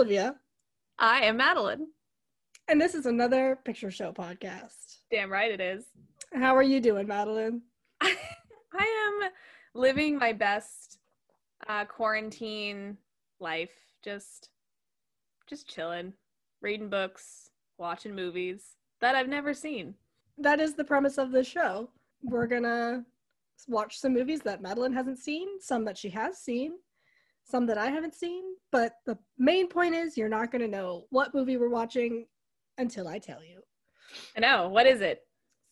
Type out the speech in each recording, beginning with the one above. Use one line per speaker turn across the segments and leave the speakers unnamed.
Olivia,
I am Madeline.
and this is another picture show podcast.
Damn right it is.
How are you doing, Madeline?
I am living my best uh, quarantine life. Just, just chilling, reading books, watching movies that I've never seen.
That is the premise of this show. We're gonna watch some movies that Madeline hasn't seen, some that she has seen, some that I haven't seen. But the main point is, you're not gonna know what movie we're watching until I tell you.
I know. What is it?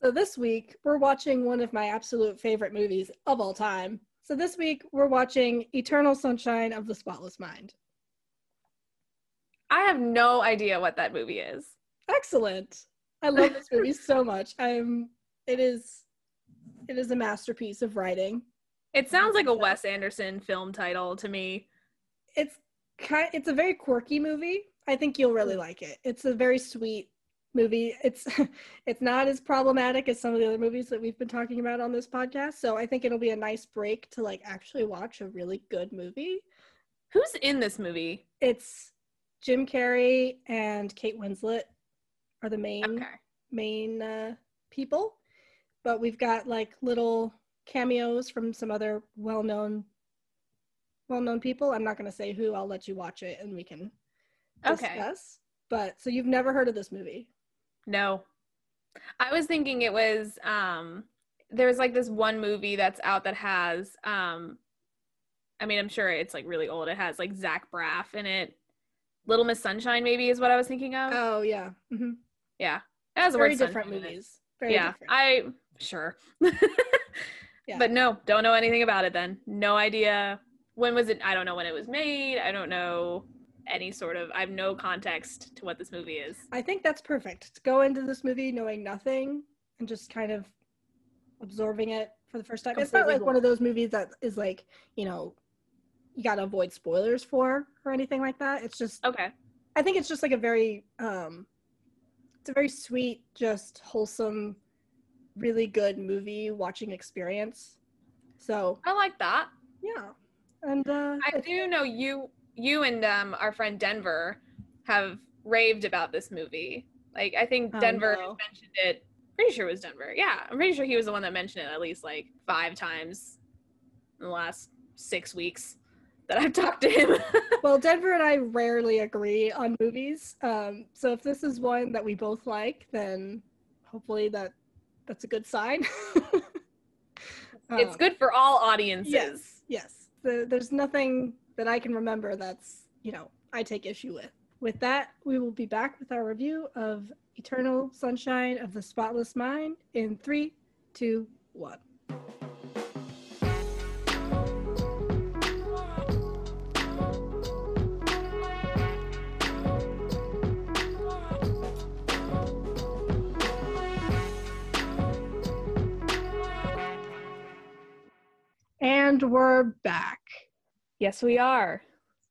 So this week, we're watching one of my absolute favorite movies of all time. So this week, we're watching Eternal Sunshine of the Spotless Mind.
I have no idea what that movie is.
Excellent. I love this movie so much. I'm it is it is a masterpiece of writing.
It sounds like a Wes Anderson film title to me.
It's kind it's a very quirky movie. I think you'll really like it. It's a very sweet movie. It's it's not as problematic as some of the other movies that we've been talking about on this podcast. So I think it'll be a nice break to like actually watch a really good movie.
Who's in this movie?
It's Jim Carrey and Kate Winslet are the main
Okay.
main uh, people, but we've got like little cameos from some other well-known well-known people. I'm not going to say who. I'll let you watch it and we can discuss.
Okay.
But so you've never heard of this movie?
No. I was thinking it was um there's like this one movie that's out that has um I mean I'm sure it's like really old. It has like Zach Braff in it. Little Miss Sunshine maybe is what I was thinking of.
Oh yeah, hmm
yeah. It has
very different
sunshine in it.
movies. Very
yeah.
different.
I sure.
Yeah.
But no, don't know anything about it then. No idea when was it I don't know when it was made. I don't know any sort of I have no context to what this movie is.
I think that's perfect. To go into this movie knowing nothing and just kind of absorbing it for the first time. it's not
Completely
like one of those movies that is like, you know, you got to avoid spoilers for or anything like that. It's just
Okay.
I think it's just like a very um it's a very sweet, just wholesome, really good movie watching experience. So,
I like that.
yeah. And uh
I do know you you and um our friend Denver have raved about this movie. Like I think
Oh,
Denver
no.
mentioned it. Pretty sure it was Denver. Yeah, I'm pretty sure he was the one that mentioned it at least like five times in the last six weeks that I've talked to him.
well, Denver and I rarely agree on movies. Um, so if this is one that we both like, then hopefully that that's a good sign.
it's
Um,
good for all audiences.
Yes, yes. The, there's nothing that I can remember that's you know I take issue with. With that, we will be back with our review of Eternal Sunshine of the Spotless Mind in three, two, one. And we're back.
Yes, we are.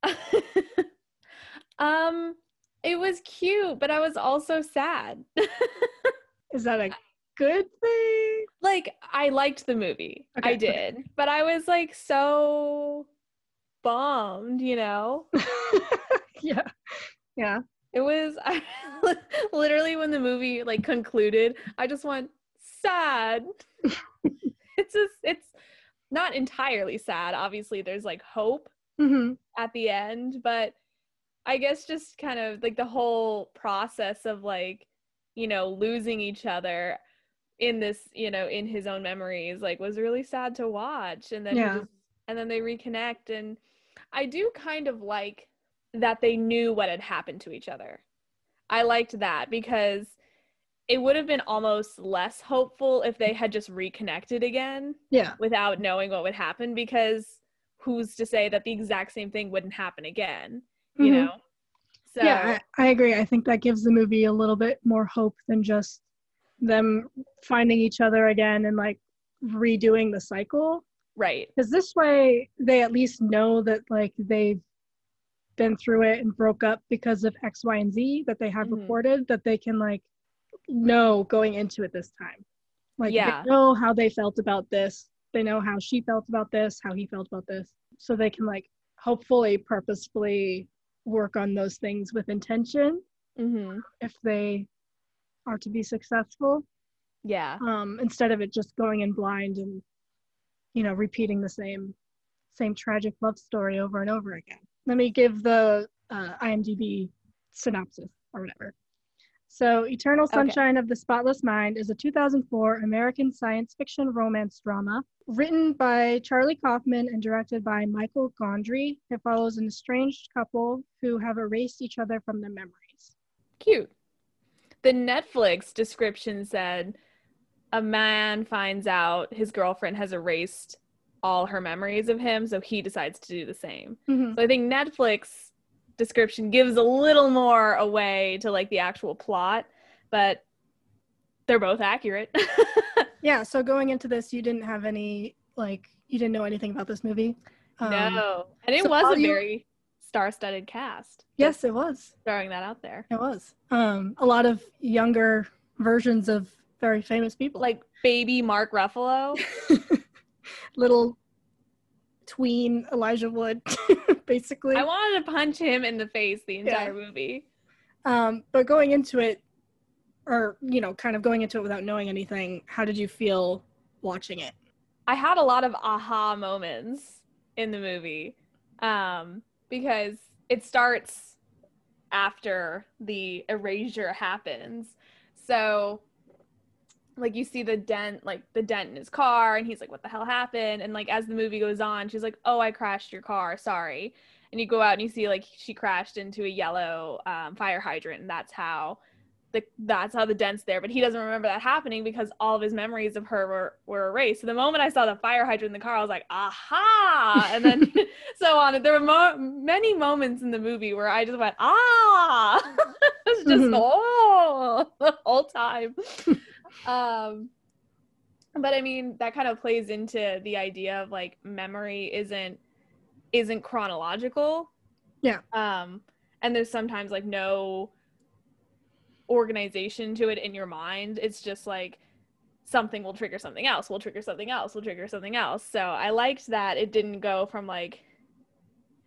um, it was cute, but I was also sad.
Is that a good thing?
like I liked the movie.
Okay,
I did. But I was like so bummed, you know?
yeah. Yeah.
It was I, literally when the movie like concluded, I just went sad. it's just it's not entirely sad. Obviously there's like hope
hmm
at the end, but I guess just kind of like the whole process of like, you know, losing each other in this, you know, in his own memories, like was really sad to watch. And then
Yeah.
just, and then they reconnect. And I do kind of like that they knew what had happened to each other. I liked that because it would have been almost less hopeful if they had just reconnected again
Yeah.
without knowing what would happen because who's to say that the exact same thing wouldn't happen again you
Mhm.
know so
yeah, I, I agree. I think that gives the movie a little bit more hope than just them finding each other again and like redoing the cycle.
right
Because this way, they at least know that like they've been through it and broke up because of X, Y, and Z that they have
Mhm.
recorded that they can like know going into it this time. Like
Yeah.
they know how they felt about this. They know how she felt about this, how he felt about this. So they can like hopefully purposefully work on those things with intention
Mm-hmm.
if they are to be successful
Yeah.
um, instead of it just going in blind and you know repeating the same same tragic love story over and over again let me give the uh, imdb synopsis or whatever so eternal
Okay.
sunshine of the spotless mind is a 2004 american science fiction romance drama written by charlie kaufman and directed by michael gondry it follows an estranged couple who have erased each other from their memories
Cute. The Netflix description said a man finds out his girlfriend has erased all her memories of him, so he decides to do the same.
Mhm.
So I think Netflix description gives a little more away to like the actual plot, but they're both accurate.
Yeah, so going into this, you didn't have any like you didn't know anything about this movie. Um,
no. And it
so
was a
you-
very star-studded cast.
Yes, it was.
Throwing that out there.
It was. Um, a lot of younger versions of very famous people,
Like baby Mark Ruffalo.
little tween Elijah Wood, basically.
I wanted to punch him in the face the entire movie.
um, but going into it, or you know, kind of going into it without knowing anything, how did you feel watching it?
I had a lot of aha moments in the movie um, because it starts after the erasure happens. So, like, you see the dent, like the dent in his car, and he's like, What the hell happened? And, like, as the movie goes on, she's like, Oh, I crashed your car. Sorry. And you go out and you see, like, she crashed into a yellow um, fire hydrant, and that's how. The, that's how the dent's there, but he doesn't remember that happening because all of his memories of her were, were erased. So the moment I saw the fire hydrant in the car, I was like, aha! And then so on. There were mo- many moments in the movie where I just went, ah! it's just,
Mhm.
oh, the whole time. Um, but I mean, that kind of plays into the idea of like memory isn't isn't chronological.
Yeah.
Um, and there's sometimes like no organization to it in your mind. It's just like something will trigger something else, will trigger something else, will trigger something else. So I liked that it didn't go from like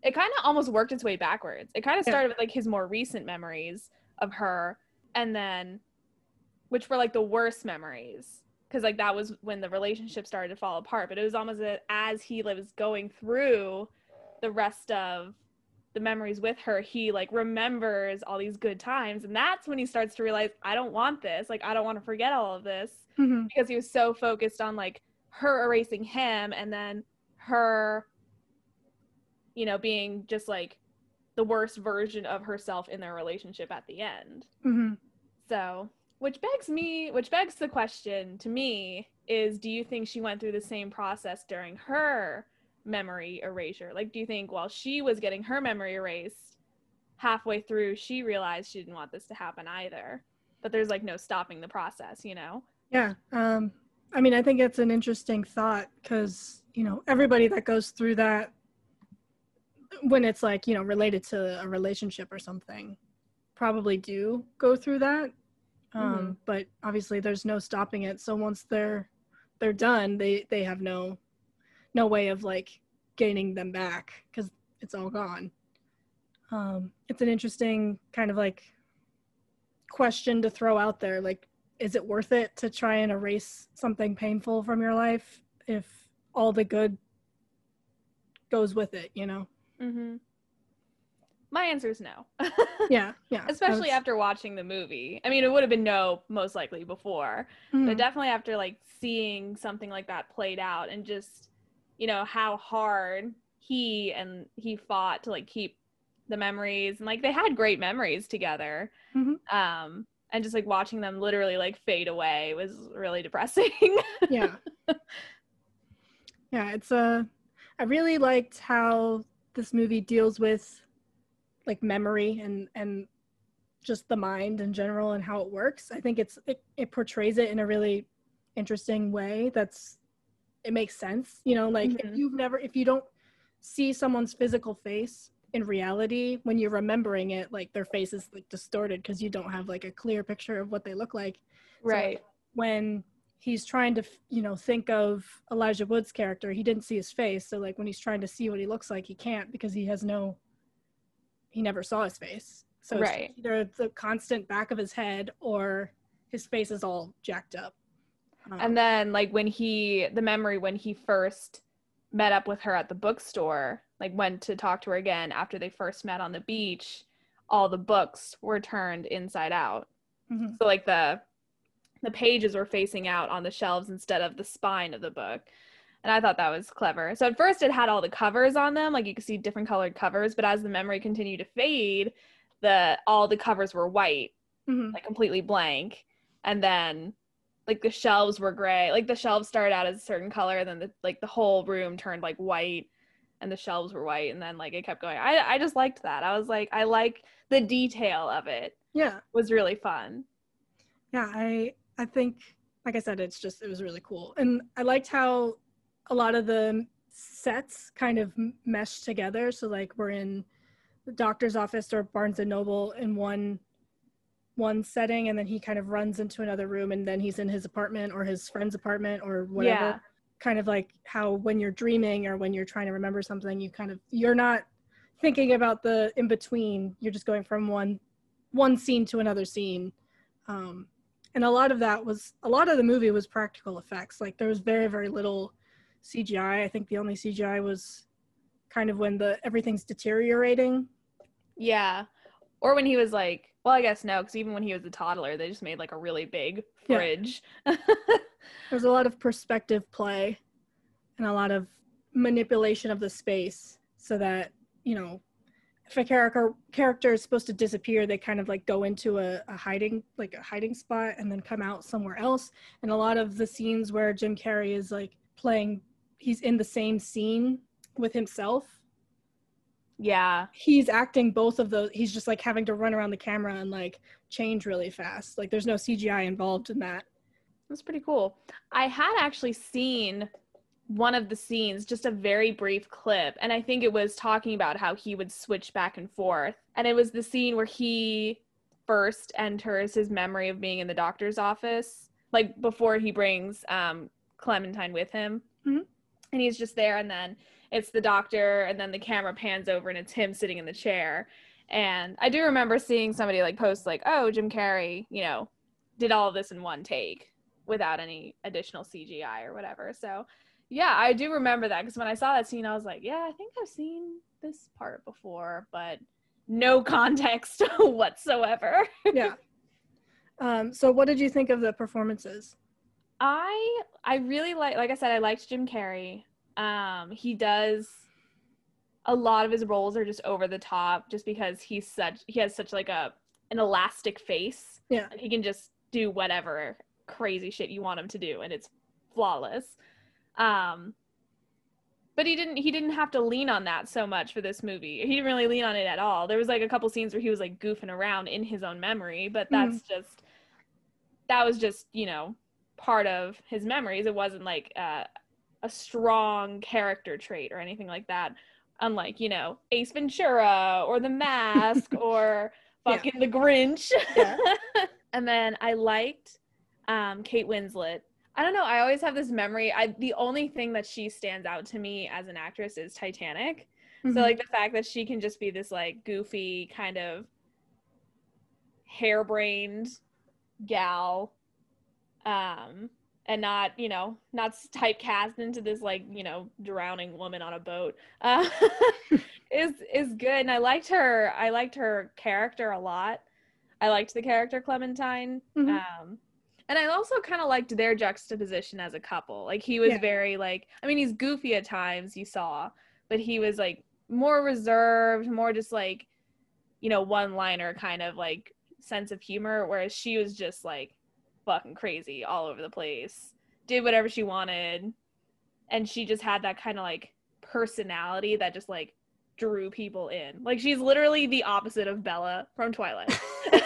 it kind of almost worked its way backwards. It kind of
Yeah.
started with like his more recent memories of her and then which were like the worst memories because like that was when the relationship started to fall apart but it was almost a, as he was going through the rest of the memories with her he like remembers all these good times and that's when he starts to realize i don't want this like i don't want to forget all of this
Mhm.
because he was so focused on like her erasing him and then her you know being just like the worst version of herself in their relationship at the end
Mhm.
so which begs me which begs the question to me is do you think she went through the same process during her memory erasure like do you think while she was getting her memory erased halfway through she realized she didn't want this to happen either but there's like no stopping the process you know
Yeah. Um, I mean, I think it's an interesting thought because, you know, everybody that goes through that when it's like, you know, related to a relationship or something probably do go through that. Um,
Mhm.
but obviously there's no stopping it. So once they're they're done, they they have no no way of like gaining them back because it's all gone. Um, it's an interesting kind of like question to throw out there. Like, is it worth it to try and erase something painful from your life if all the good goes with it? You know?
Mm-hmm. My answer is no.
Yeah, yeah.
Especially
That's-
after watching the movie. I mean, it would have been no most likely before,
Mhm.
but definitely after like seeing something like that played out and just, you know, how hard he and he fought to like keep the memories and like they had great memories together.
Mhm.
Um, and just like watching them literally like fade away was really depressing.
yeah yeah it's uh i really liked how this movie deals with like memory and and just the mind in general and how it works i think it's it, it portrays it in a really interesting way that's it makes sense you know like if
Mhm.
you've never if you don't see someone's physical face in reality when you're remembering it like their face is like distorted because you don't have like a clear picture of what they look like
right.
when he's trying to you know think of elijah wood's character he didn't see his face so like when he's trying to see what he looks like he can't because he has no he never saw his face. So it's
Right.
either the constant back of his head or his face is all jacked up. Um,
And then like when he the memory when he first met up with her at the bookstore, like went to talk to her again after they first met on the beach, all the books were turned inside out.
mhm.
So like the the pages were facing out on the shelves instead of the spine of the book. And I thought that was clever. So at first it had all the covers on them, like you could see different colored covers, but as the memory continued to fade, the all the covers were white
Mhm.
like completely blank and then like the shelves were gray like the shelves started out as a certain color and then the, like the whole room turned like white and the shelves were white and then like it kept going i i just liked that i was like i like the detail of it
Yeah.
It was really fun
Yeah, I I think like I said, it's just it was really cool, and I liked how a lot of the sets kind of m- meshed together. So like we're in the doctor's office or Barnes and Noble in one one setting, and then he kind of runs into another room, and then he's in his apartment or his friend's apartment or whatever.
Yeah.
Kind of like how when you're dreaming or when you're trying to remember something, you kind of you're not thinking about the in between. You're just going from one one scene to another scene. Um, and a lot of that was a lot of the movie was practical effects like there was very very little cgi i think the only cgi was kind of when the everything's deteriorating.
Yeah. Or when he was like well i guess no because even when he was a toddler they just made like a really big
Yeah.
fridge.
There's a lot of perspective play and a lot of manipulation of the space so that you know if a character character is supposed to disappear they kind of like go into a, a hiding like a hiding spot and then come out somewhere else. And a lot of the scenes where jim carrey is like playing he's in the same scene with himself
yeah
he's acting both of those he's just like having to run around the camera and like change really fast like there's no cgi involved in that
That's pretty cool. I had actually seen one of the scenes, just a very brief clip, and I think it was talking about how he would switch back and forth. And it was the scene where he first enters his memory of being in the doctor's office, like before he brings um, Clementine with him.
Mhm.
And he's just there, and then it's the doctor, and then the camera pans over, and it's him sitting in the chair. And I do remember seeing somebody like post, like, oh, Jim Carrey, you know, did all of this in one take without any additional CGI or whatever. So, yeah, I do remember that because when I saw that scene, I was like, yeah, I think I've seen this part before, but no context whatsoever.
yeah um so what did you think of the performances
I I really like like I said I liked Jim Carrey. Um he does a lot of his roles are just over the top just because he's such he has such like a an elastic face.
Yeah.
He can just do whatever crazy shit you want him to do and it's flawless. Um but he didn't he didn't have to lean on that so much for this movie. He didn't really lean on it at all. There was like a couple scenes where he was like goofing around in his own memory, but that's just that was just, you know, part of his memories. It wasn't like uh, a strong character trait or anything like that. Unlike, you know, Ace Ventura or The Mask or
Yeah.
fucking The Grinch.
Yeah.
and then I liked um, Kate Winslet. I don't know. I always have this memory. I the only thing that she stands out to me as an actress is Titanic.
Mhm.
So like the fact that she can just be this like goofy kind of harebrained gal um and not you know not typecast into this like you know drowning woman on a boat. Uh, is is good. And i liked her i liked her character a lot. I liked the character clementine.
Mhm.
um and i also kind of liked their juxtaposition as a couple. Like he was
Yeah.
very like i mean he's goofy at times you saw but he was like more reserved more just like you know one liner kind of like sense of humor whereas she was just like fucking crazy all over the place. Did whatever she wanted. And she just had that kind of like personality that just like drew people in. Like she's literally the opposite of bella from twilight.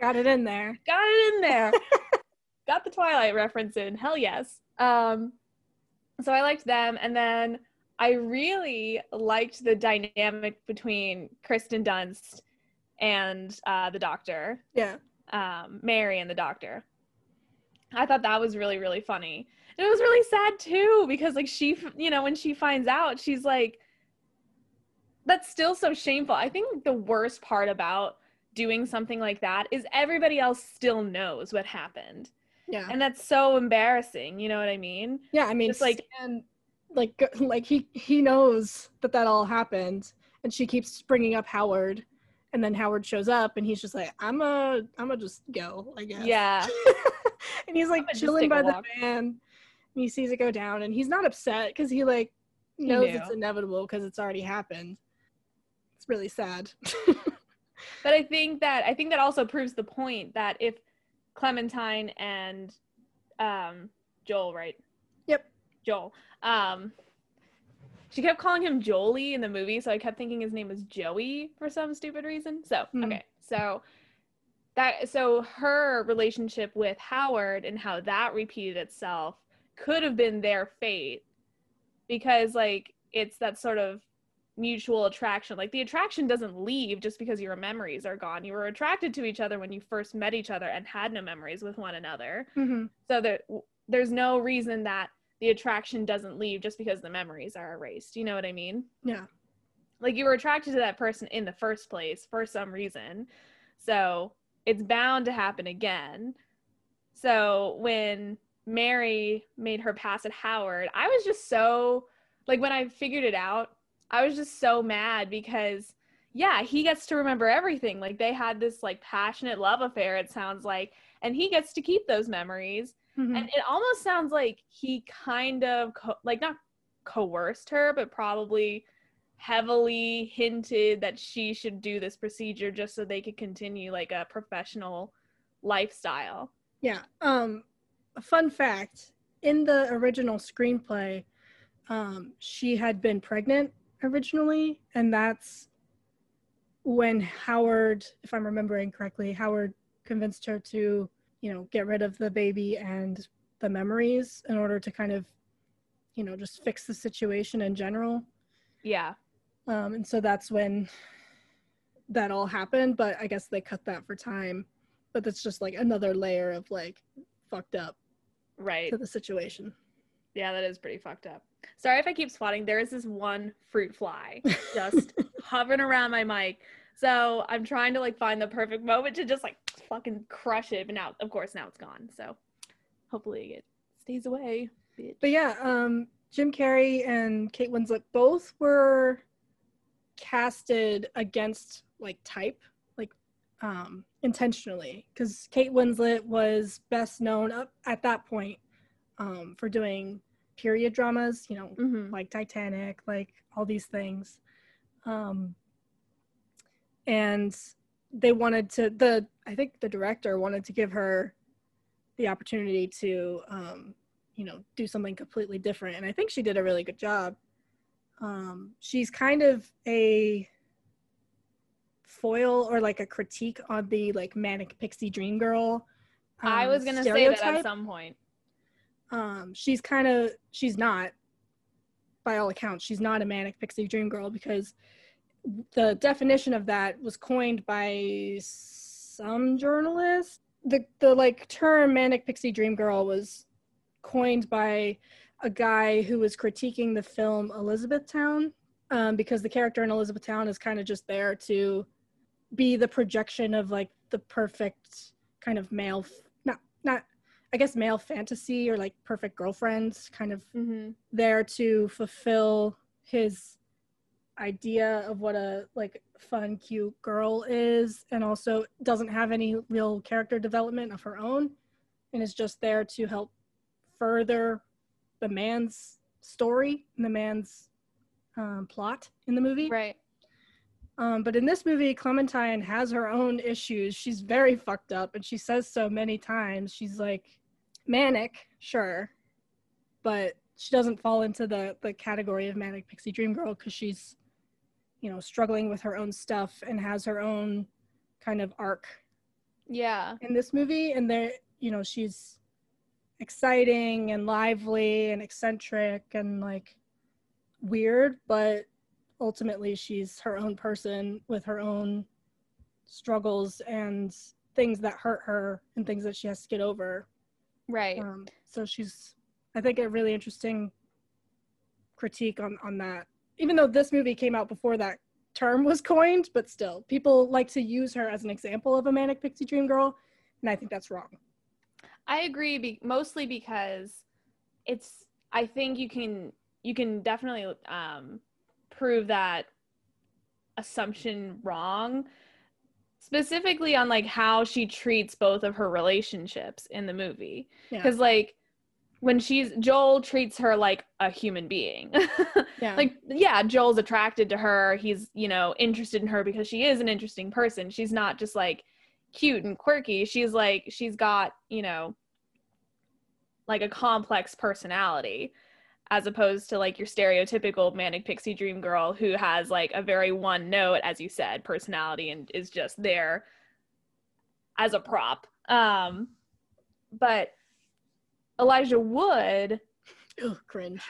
Got it in there.
Got it in there. Got the twilight reference in. Hell yes. Um so i liked them. And then i really liked the dynamic between kirsten dunst and uh, the doctor.
Yeah
um, Mary and the doctor. I thought that was really, really funny. And it was really sad too because, like, she, you know, when she finds out, she's like, that's still so shameful. I think the worst part about doing something like that is everybody else still knows what happened.
Yeah.
And that's so embarrassing, you know what I mean?
yeah, I mean,
Just like-
and like like he he knows that that all happened, and she keeps bringing up Howard, and then Howard shows up, and he's just like, "I'm a I'm a just go, I guess."
Yeah.
and he's like chilling by the van, and he sees it go down, and he's not upset because he like knows
knew.
it's inevitable because it's already happened. It's really sad.
But I think that I think that also proves the point that if Clementine and um Joel, right?
Yep.
Joel. Um she kept calling him Jolie in the movie, so I kept thinking his name was Joey for some stupid reason. So,
Hmm.
okay. So that so her relationship with Howard and how that repeated itself could have been their fate because like it's that sort of mutual attraction. Like the attraction doesn't leave just because your memories are gone. You were attracted to each other when you first met each other and had no memories with one another.
Mhm.
So there, there's no reason that the attraction doesn't leave just because the memories are erased. You know what I mean?
Yeah.
Like you were attracted to that person in the first place for some reason. So it's bound to happen again. So when Mary made her pass at Howard, I was just so like when I figured it out, I was just so mad because yeah, he gets to remember everything. Like they had this like passionate love affair it sounds like, and he gets to keep those memories.
Mhm.
And it almost sounds like he kind of co- like not coerced her, but probably heavily hinted that she should do this procedure just so they could continue like a professional lifestyle.
Yeah. Um, fun fact: in the original screenplay, um, she had been pregnant originally, and that's when Howard, if I'm remembering correctly, Howard convinced her to, you know, get rid of the baby and the memories in order to kind of, you know, just fix the situation in general.
Yeah.
Um, and so that's when that all happened. But I guess they cut that for time. But that's just like another layer of like fucked up
Right.
to the situation.
Yeah, that is pretty fucked up. Sorry if I keep swatting. There is this one fruit fly just hovering around my mic. So I'm trying to like find the perfect moment to just like fucking crush it. But now, of course, now it's gone. So hopefully it stays away. Bitch.
But yeah, um, Jim Carrey and Kate Winslet both were casted against like type, like um, intentionally, because Kate Winslet was best known up at that point um, for doing period dramas, you know,
Mhm.
like Titanic, like all these things. Um, and they wanted to the I think the director wanted to give her the opportunity to um, you know do something completely different, and I think she did a really good job. Um, she's kind of a foil or like a critique on the like manic pixie dream girl.
I
um,
was gonna say that at some point.
um she's kind of she's not by all accounts she's not a manic pixie dream girl because the definition of that was coined by some journalist the the like term manic pixie dream girl was coined by a guy who was critiquing the film elizabethtown um, because the character in elizabethtown is kind of just there to be the projection of like the perfect kind of male f- not not I guess male fantasy or like perfect girlfriends kind of
Mm-hmm.
there to fulfill his idea of what a like fun cute girl is and also doesn't have any real character development of her own and is just there to help further the man's story and the man's um, plot in the movie
Right.
um, but in this movie, Clementine has her own issues. She's very fucked up, and she says so many times. She's like manic, sure, but she doesn't fall into the the category of manic pixie dream girl because she's, you know, struggling with her own stuff and has her own kind of arc
Yeah.
in this movie. And there, you know, she's exciting and lively and eccentric and like weird, but ultimately she's her own person with her own struggles and things that hurt her and things that she has to get over.
Right.
Um, so she's, I think, a really interesting critique on on that. Even though this movie came out before that term was coined, but still, people like to use her as an example of a manic pixie dream girl, and I think that's wrong.
I agree, be- mostly because it's. I think you can you can definitely um, prove that assumption wrong, specifically on like how she treats both of her relationships in the movie.
Yeah.
Because like when she's Joel treats her like a human being.
Yeah.
like yeah, Joel's attracted to her. He's, you know, interested in her because she is an interesting person. She's not just like cute and quirky. She's like she's got, you know, like a complex personality as opposed to like your stereotypical manic pixie dream girl who has like a very one note as you said personality and is just there as a prop. Um but Elijah Wood
Ugh, cringe.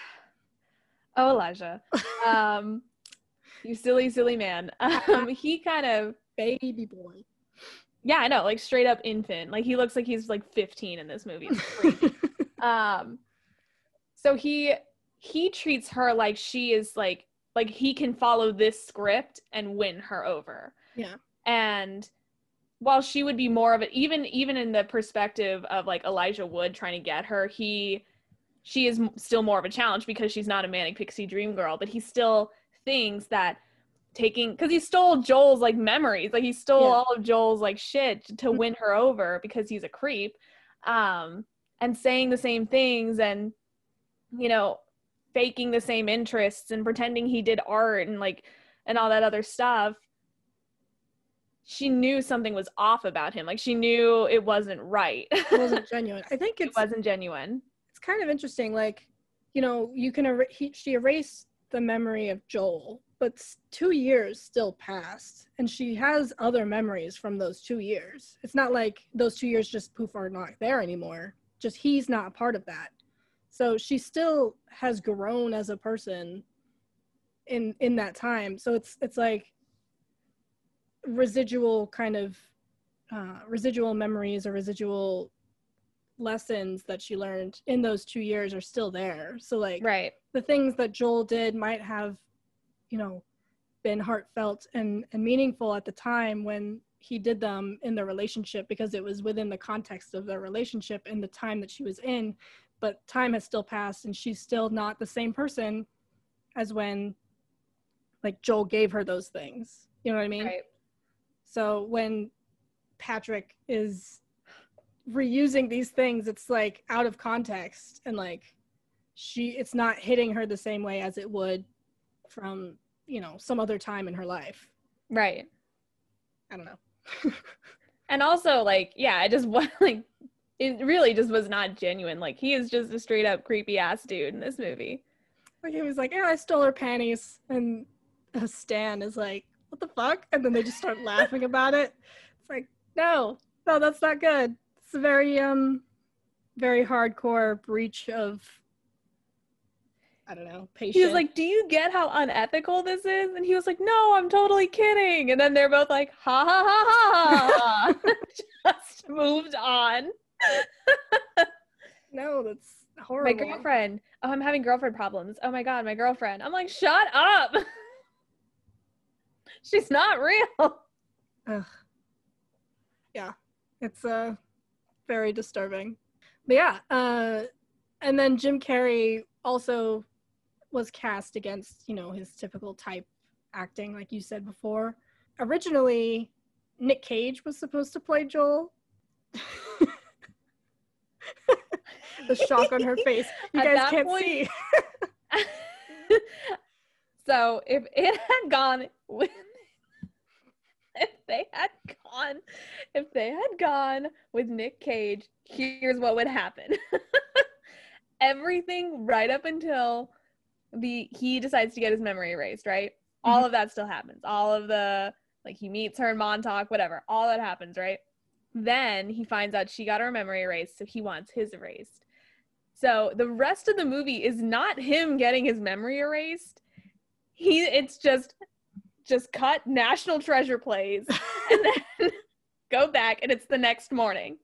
Oh, Elijah. Um, you silly, silly man. Um, he kind of,
Baby boy.
yeah, I know, like straight up infant. Like he looks like he's like 15 in this movie. Um, so he he treats her like she is like like he can follow this script and win her over.
Yeah.
And while she would be more of it, even even in the perspective of like Elijah Wood trying to get her, he she is still more of a challenge because she's not a manic pixie dream girl, but he still thinks that taking because he stole Joel's like memories, like he stole
Yeah.
all of Joel's like shit to win her over because he's a creep, um, and saying the same things and you know faking the same interests and pretending he did art and like and all that other stuff she knew something was off about him like she knew it wasn't right
it wasn't genuine. I think
it wasn't genuine
it's kind of interesting. Like, you know, you can er- he, she erased the memory of Joel, but two years still passed, and she has other memories from those two years. It's not like those two years just poof are not there anymore. Just he's not a part of that. So she still has grown as a person in in that time. So it's it's like residual kind of uh, residual memories or residual lessons that she learned in those two years are still there. So like
right
the things that Joel did might have, you know, been heartfelt and, and meaningful at the time when he did them in the relationship because it was within the context of their relationship and the time that she was in. But time has still passed and she's still not the same person as when like Joel gave her those things. You know what I mean?
right
So when Patrick is reusing these things, it's like out of context and like she it's not hitting her the same way as it would from, you know, some other time in her life.
right
I don't know.
and also like yeah it just was like it really just was not genuine like he is just a straight up creepy ass dude in this movie
Like he was like, Yeah, I stole her panties and uh, Stan is like, What the fuck? And then they just start laughing about it. It's like, no, no, that's not good. It's a very um very hardcore breach of I don't know, patience.
he was like do you get how unethical this is and he was like no i'm totally kidding and then they're both like ha ha ha ha just moved on
No, that's horrible.
my girlfriend oh i'm having girlfriend problems oh my god my girlfriend i'm like shut up she's not real
Ugh. Yeah, it's uh very disturbing. But yeah, uh, and then Jim Carrey also was cast against you know his typical type acting, like you said before. Originally, Nick Cage was supposed to play Joel. the shock on her face. You
At
guys
that
can't
point-
see.
so if it had gone with if they had gone if they had gone with Nick Cage, here's what would happen. Everything right up until the he decides to get his memory erased, right? All mm-hmm. of that still happens. All of the like he meets her in Montauk, whatever. All that happens, right? Then he finds out she got her memory erased, so he wants his erased. So the rest of the movie is not him getting his memory erased. He it's just just cut National Treasure plays and then go back and it's the next morning.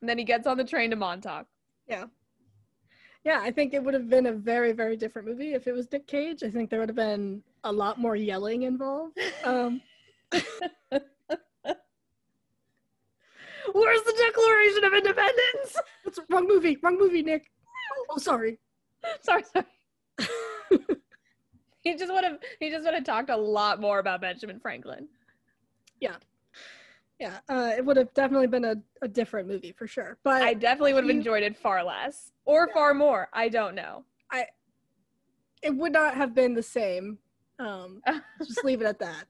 And then he gets on the train to Montauk.
yeah, Yeah, I think it would have been a very, very different movie if it was Nick Cage. I think there would have been a lot more yelling involved. Um,
Where's the Declaration of Independence?
That's wrong movie. Wrong movie, Nick. Oh, sorry.
sorry, sorry. He just would have he just would have talked a lot more about Benjamin Franklin.
Yeah, Yeah, uh, it would have definitely been a, a different movie for sure. But
I definitely would have enjoyed it far less. Or
Yeah.
far more. I don't know.
I it would not have been the same. Um, just leave it at that.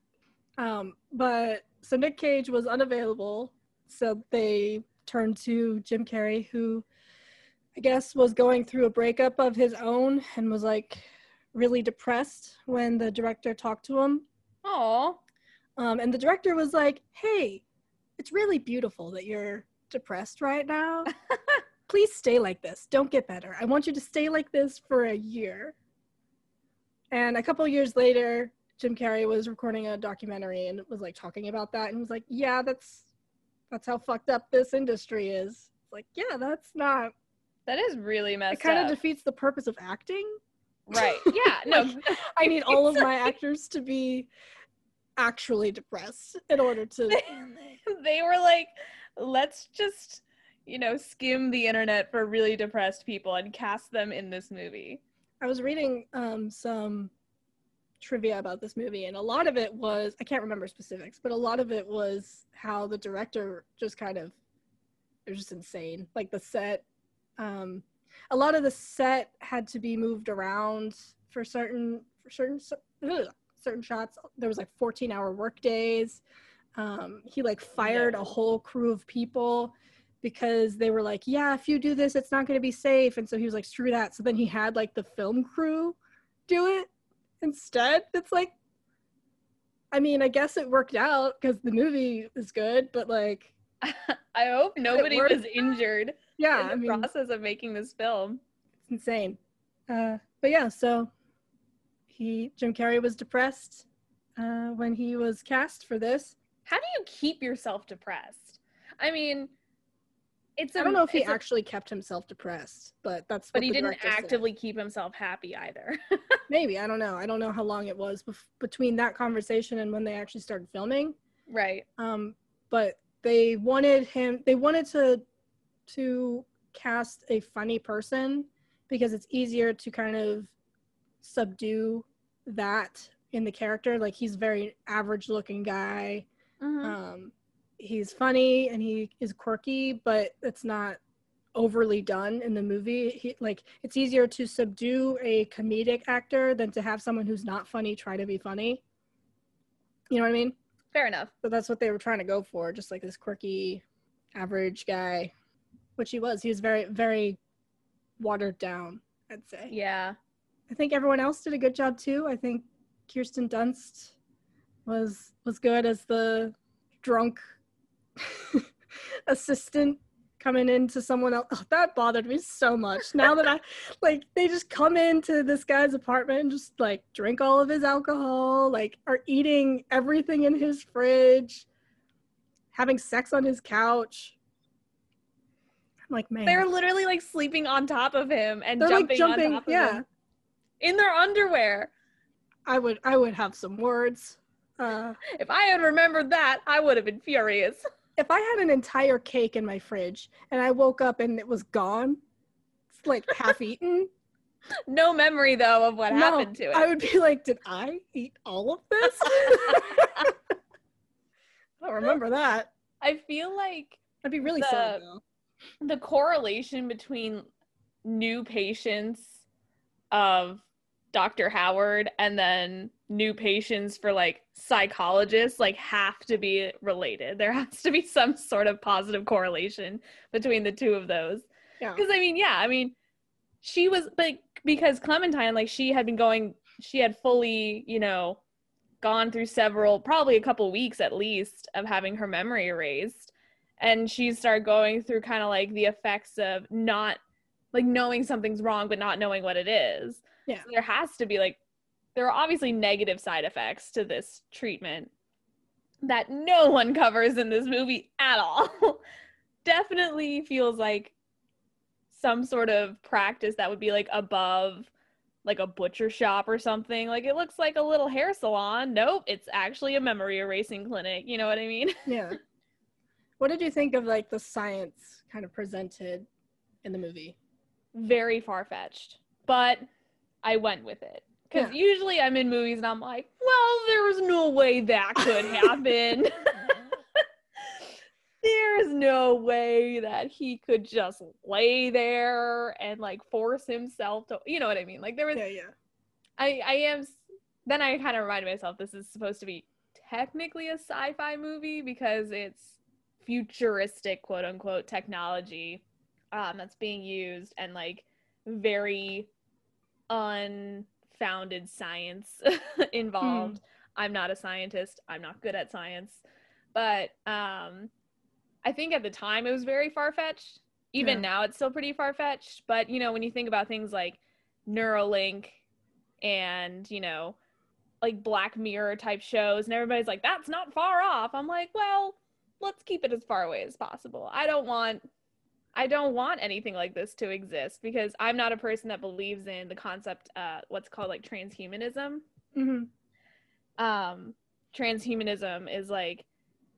Um, but so Nick Cage was unavailable, so they turned to Jim Carrey, who I guess was going through a breakup of his own and was like really depressed when the director talked to him.
Oh.
Um, and the director was like, "Hey, it's really beautiful that you're depressed right now. Please stay like this. Don't get better. I want you to stay like this for a year." And a couple years later, Jim Carrey was recording a documentary and was like talking about that, and was like, "Yeah, that's that's how fucked up this industry is." It's like, yeah, that's not.
That is really messed
It kind of defeats the purpose of acting.
Right. Yeah. No.
Like, I need all of my actors to be actually depressed in order to
they were like, let's just, you know, skim the internet for really depressed people and cast them in this movie.
I was reading um, some trivia about this movie, and a lot of it was I can't remember specifics, but a lot of it was how the director just kind of it was just insane. Like the set, um, a lot of the set had to be moved around for certain for certain ugh, certain shots. There was like 14 hour work days. Um, he like fired
No.
a whole crew of people because they were like, yeah, if you do this, it's not going to be safe. And so he was like, screw that. So then he had like the film crew do it instead. It's like, I mean, I guess it worked out because the movie is good, but like,
I hope nobody was injured
yeah,
in the
I mean,
process of making this film.
it's insane. Uh, but yeah, so he, Jim Carrey was depressed uh, when he was cast for this.
How do you keep yourself depressed? I mean, it's.
I
I
don't know if he
a-
actually kept himself depressed, but that's
but he didn't
director said.
actively keep himself happy either.
Maybe I don't know. I don't know how long it was bef- between that conversation and when they actually started filming.
right.
um, but they wanted him they wanted to to cast a funny person because it's easier to kind of subdue that in the character. Like he's a very average looking guy.
Mhm.
um, he's funny and he is quirky but it's not overly done in the movie. He, like it's easier to subdue a comedic actor than to have someone who's not funny try to be funny. You know what i mean?
Fair enough.
But that's what they were trying to go for, just like this quirky, average guy, which he was. He was very, very watered down, I'd say.
Yeah.
I think everyone else did a good job too. I think Kirsten Dunst was was good as the drunk assistant coming into someone else. Oh, that bothered me so much. Now that I like they just come into this guy's apartment and just like drink all of his alcohol, like are eating everything in his fridge, having sex on his couch. I'm like, man.
They're literally like sleeping on top of him and
They're, like,
jumping,
jumping,
on top of
yeah.
him in their underwear.
I would I would have some words. Uh
If I had remembered that, I would have been furious.
if I had an entire cake in my fridge and I woke up and it was gone, it's like half eaten,
No memory though of what
No,
happened to it.
I would be like, did I eat all of this? I don't remember that.
I feel like
I'd be really
The-
sad though.
The correlation between new patients of Dr. Howard and then new patients for like psychologists like have to be related. There has to be some sort of positive correlation between the two of those.
Yeah.
Because I mean, yeah, I mean, she was like because Clementine, like she had been going, she had fully, you know, gone through several, probably a couple weeks at least, of having her memory erased, and she started going through kind of like the effects of not like knowing something's wrong but not knowing what it is.
Yeah.
So there has to be like there are obviously negative side effects to this treatment that no one covers in this movie at all. Definitely feels like some sort of practice that would be like above like a butcher shop or something. Like it looks like a little hair salon. Nope, it's actually a memory erasing clinic. You know what I mean?
Yeah. What did you think of like the science kind of presented in the movie?
Very far fetched, but I went with it. Because
Yeah.
usually I'm in movies and I'm like, well, there's no way that could happen. there's no way that he could just lay there and like force himself to, you know what I mean? Like there was
Yeah, yeah.
I I am s- then I kind of reminded myself this is supposed to be technically a sci-fi movie because it's futuristic quote unquote technology um that's being used and like very unfounded science involved. I'm not a scientist. I'm not good at science. But um I think at the time it was very far-fetched. Even
Yeah.
now it's still pretty far-fetched, but you know when you think about things like Neuralink and you know like black mirror type shows and everybody's like that's not far off i'm like well let's keep it as far away as possible. I don't want i don't want anything like this to exist because i'm not a person that believes in the concept uh what's called like transhumanism.
Hmm
um transhumanism is like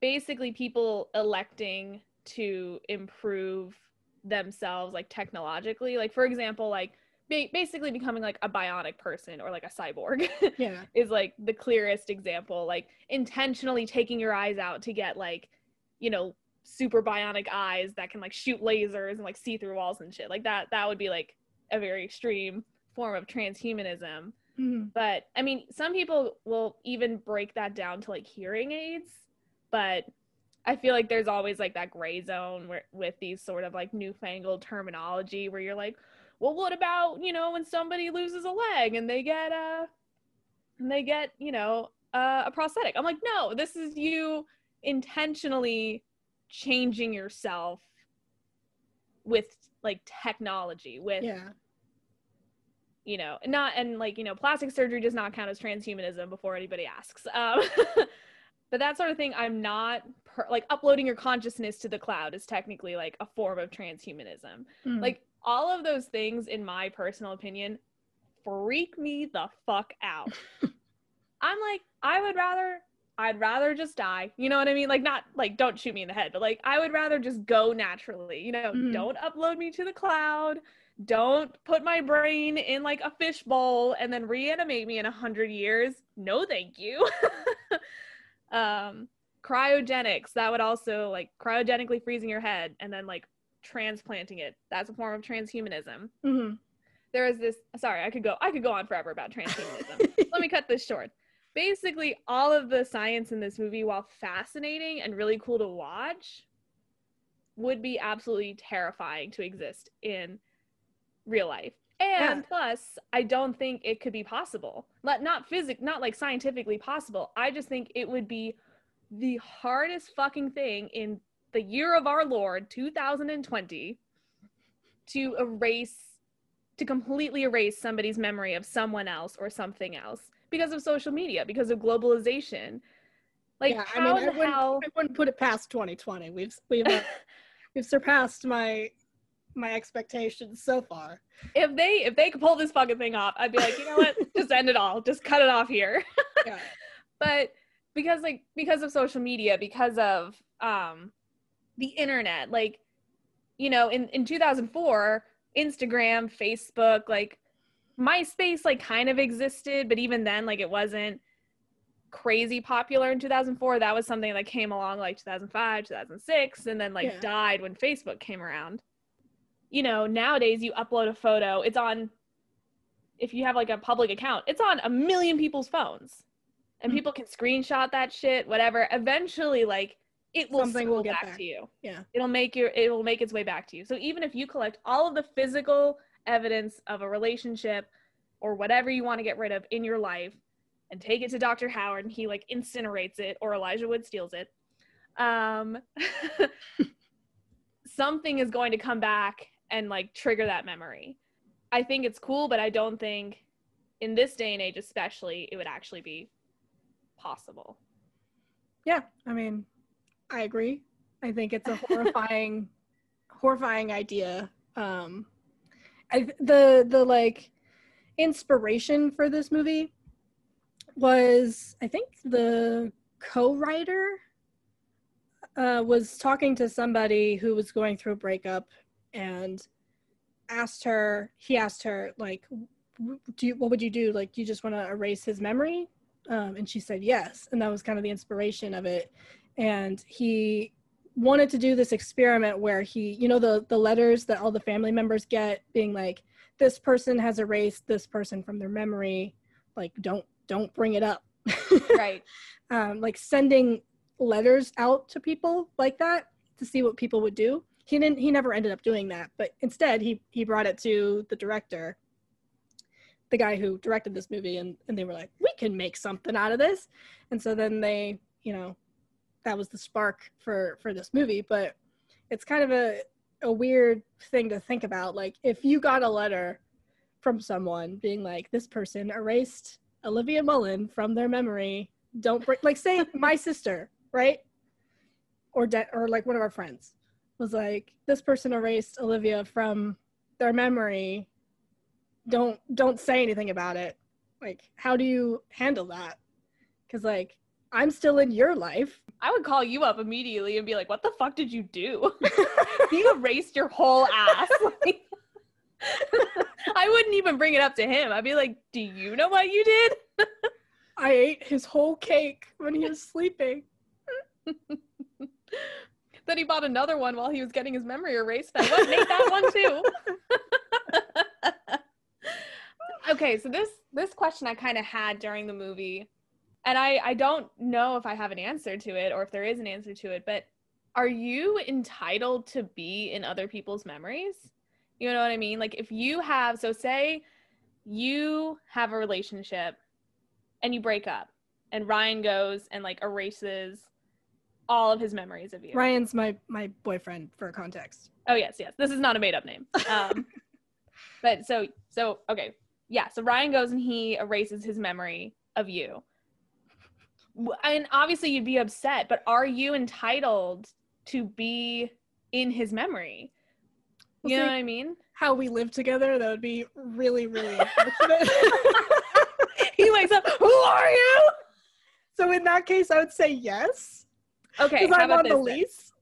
basically people electing to improve themselves like technologically. Like for example like ba- basically becoming like a bionic person or like a cyborg
Yeah.
is like the clearest example. Like intentionally taking your eyes out to get like you know super bionic eyes that can like shoot lasers and like see through walls and shit. Like that that would be like a very extreme form of transhumanism.
Hmm
but i mean some people will even break that down to like hearing aids but i feel like there's always like that gray zone where with these sort of like newfangled terminology where you're like well what about you know when somebody loses a leg and they get a, and they get you know uh, a prosthetic? I'm like no this is you intentionally changing yourself with like technology with
Yeah.
you know not and like you know plastic surgery does not count as transhumanism before anybody asks um but that sort of thing i'm not per- like uploading your consciousness to the cloud is technically like a form of transhumanism
Mhm.
like all of those things in my personal opinion freak me the fuck out i'm like i would rather i'd rather just die you know what i mean? Like not like don't shoot me in the head but like i would rather just go naturally you know?
Mhm.
don't upload me to the cloud don't put my brain in like a fishbowl and then reanimate me in a hundred years. No thank you. Um cryogenics that would also like cryogenically freezing your head and then like transplanting it. That's a form of transhumanism.
Mhm.
there is this sorry i could go i could go on forever about transhumanism. Let me cut this short basically all of the science in this movie while fascinating and really cool to watch would be absolutely terrifying to exist in real life. And
Yeah.
plus i don't think it could be possible. Not not physic not like scientifically possible. I just think it would be the hardest fucking thing in the year of our lord 2020 to erase to completely erase somebody's memory of someone else or something else because of social media because of globalization like
yeah,
how
I mean, I wouldn't,
hell
I wouldn't put it past 2020. We've we've uh, we've surpassed my my expectations so far.
if they if they could pull this fucking thing off i'd be like you know what just end it all just cut it off here
Yeah.
but because like because of social media because of um the internet like you know in in 2004 instagram facebook like myspace like kind of existed but even then like it wasn't crazy popular in 2004 that was something that came along like 2005 2006 and then like
Yeah.
died when facebook came around you know nowadays you upload a photo it's on if you have like a public account it's on a million people's phones and
Mhm.
people can screenshot that shit whatever eventually like it will
Something will get
back,
back.
to you
Yeah.
it'll make your it will make its way back to you so even if you collect all of the physical evidence of a relationship or whatever you want to get rid of in your life and take it to dr howard and he like incinerates it or elijah wood steals it um something is going to come back and like trigger that memory i think it's cool but i don't think in this day and age especially it would actually be possible
Yeah, I mean, I agree. I think it's a horrifying, horrifying idea. Um, I, the the like inspiration for this movie was I think the co-writer uh, was talking to somebody who was going through a breakup and asked her he asked her like do you what would you do? Like you just want to erase his memory? Um, and she said yes and that was kind of the inspiration of it. And he wanted to do this experiment where he you know the the letters that all the family members get being like this person has erased this person from their memory like don't don't bring it up.
Right.
Um, like sending letters out to people like that to see what people would do. He didn't he never ended up doing that but instead he he brought it to the director the guy who directed this movie and, and they were like we can make something out of this. And so then they you know that was the spark for for this movie but it's kind of a a weird thing to think about. Like if you got a letter from someone being like this person erased olivia mullen from their memory. Don't break like say my sister right? Or de- or like one of our friends was like this person erased olivia from their memory. Don't don't say anything about it. Like how do you handle that? Because like i'm still in your life
I would call you up immediately and be like, "What the fuck did you do? you erased your whole ass." I wouldn't even bring it up to him. I'd be like, "Do you know what you did?"
i ate his whole cake when he was sleeping
then he bought another one while he was getting his memory erased. I and ate that one too. okay, so this this question I kind of had during the movie, and I I don't know if I have an answer to it or if there is an answer to it, but are you entitled to be in other people's memories? You know what I mean? Like if you have so say you have a relationship and you break up and Ryan goes and like erases all of his memories of you.
ryan's my my boyfriend for context
Oh yes, yes. This is not a made up name. Um, but so so okay, yeah. So Ryan goes and he erases his memory of you, and obviously you'd be upset. But are you entitled to be in his memory?
Well,
You know what I mean?
how we live together that would be really really unfortunate
he wakes up. Who are you?
so in that case i would say yes
Okay,
because
how
i'm
about
on the lease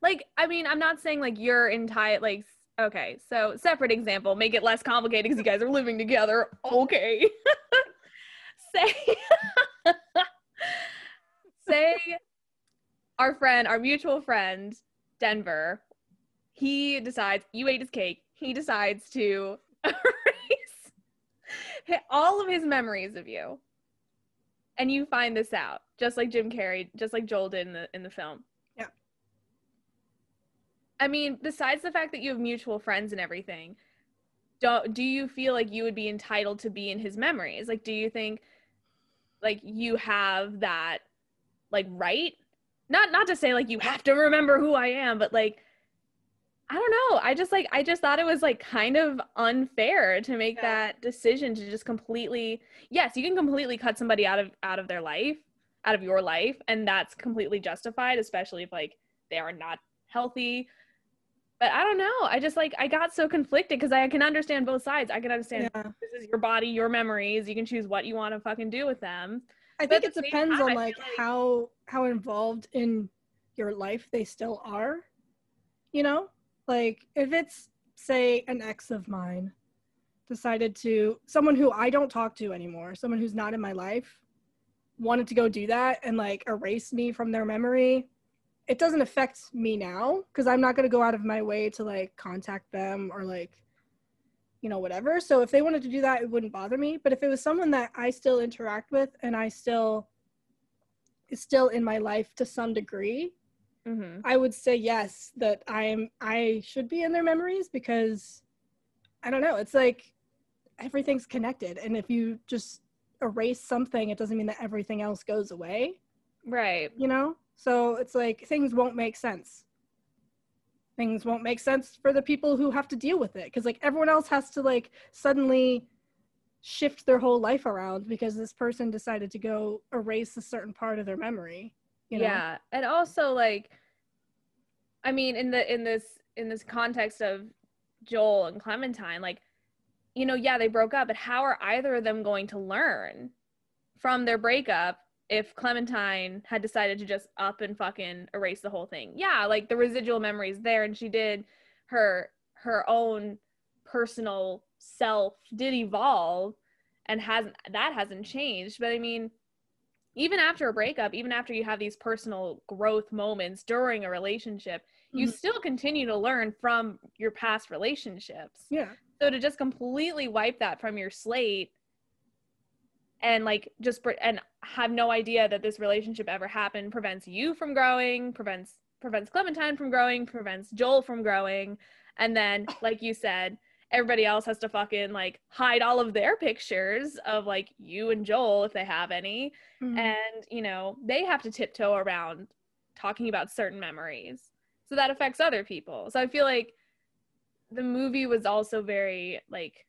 like i mean i'm not saying like you're entitled like okay so separate example make it less complicated because you guys are living together okay say say our friend our mutual friend denver he decides you ate his cake he decides to erase all of his memories of you and you find this out just like jim carrey just like joel did in the in the film Yeah. I mean, besides the fact that you have mutual friends and everything, do do you feel like you would be entitled to be in his memories? Like, do you think like you have that like right? Not not to say like you have to remember who I am, but like I don't know. I just like I just thought it was like kind of unfair to make
Yeah.
that decision to just completely yes, you can completely cut somebody out of out of their life, out of your life, and that's completely justified, especially if like they are not healthy. But I don't know. I just like I got so conflicted because I can understand both sides. I can understand
yeah
this is your body, your memories. You can choose what you want to fucking do with them.
I think it depends
time,
on like,
like-
how how involved in your life they still are. You know, like if it's say an ex of mine decided to someone who I don't talk to anymore, someone who's not in my life, wanted to go do that and like erase me from their memory. It doesn't affect me now because I'm not going to go out of my way to like contact them or like you know whatever. So if they wanted to do that it wouldn't bother me. But if it was someone that i still interact with and i still is still in my life to some degree
Mm-hmm.
i would say yes that i am i should be in their memories because i don't know. It's like everything's connected. And if you just erase something it doesn't mean that everything else goes away
Right.
you know? So it's like things won't make sense things won't make sense for the people who have to deal with it because like everyone else has to like suddenly shift their whole life around because this person decided to go erase a certain part of their memory you know
Yeah. And also like I mean in the in this in this context of Joel and Clementine, like, you know, yeah, they broke up, but how are either of them going to learn from their breakup if Clementine had decided to just up and fucking erase the whole thing? Yeah, like the residual memories there, and she did her her own personal self did evolve and hasn't that hasn't changed. But I mean, even after a breakup, even after you have these personal growth moments during a relationship, mm-hmm. you still continue to learn from your past relationships.
Yeah.
So to just completely wipe that from your slate and like just and have no idea that this relationship ever happened prevents you from growing, prevents prevents Clementine from growing, prevents Joel from growing, and then like you said, everybody else has to fucking like hide all of their pictures of like you and Joel if they have any. Mm-hmm. And, you know, they have to tiptoe around talking about certain memories. So that affects other people. So I feel like the movie was also very like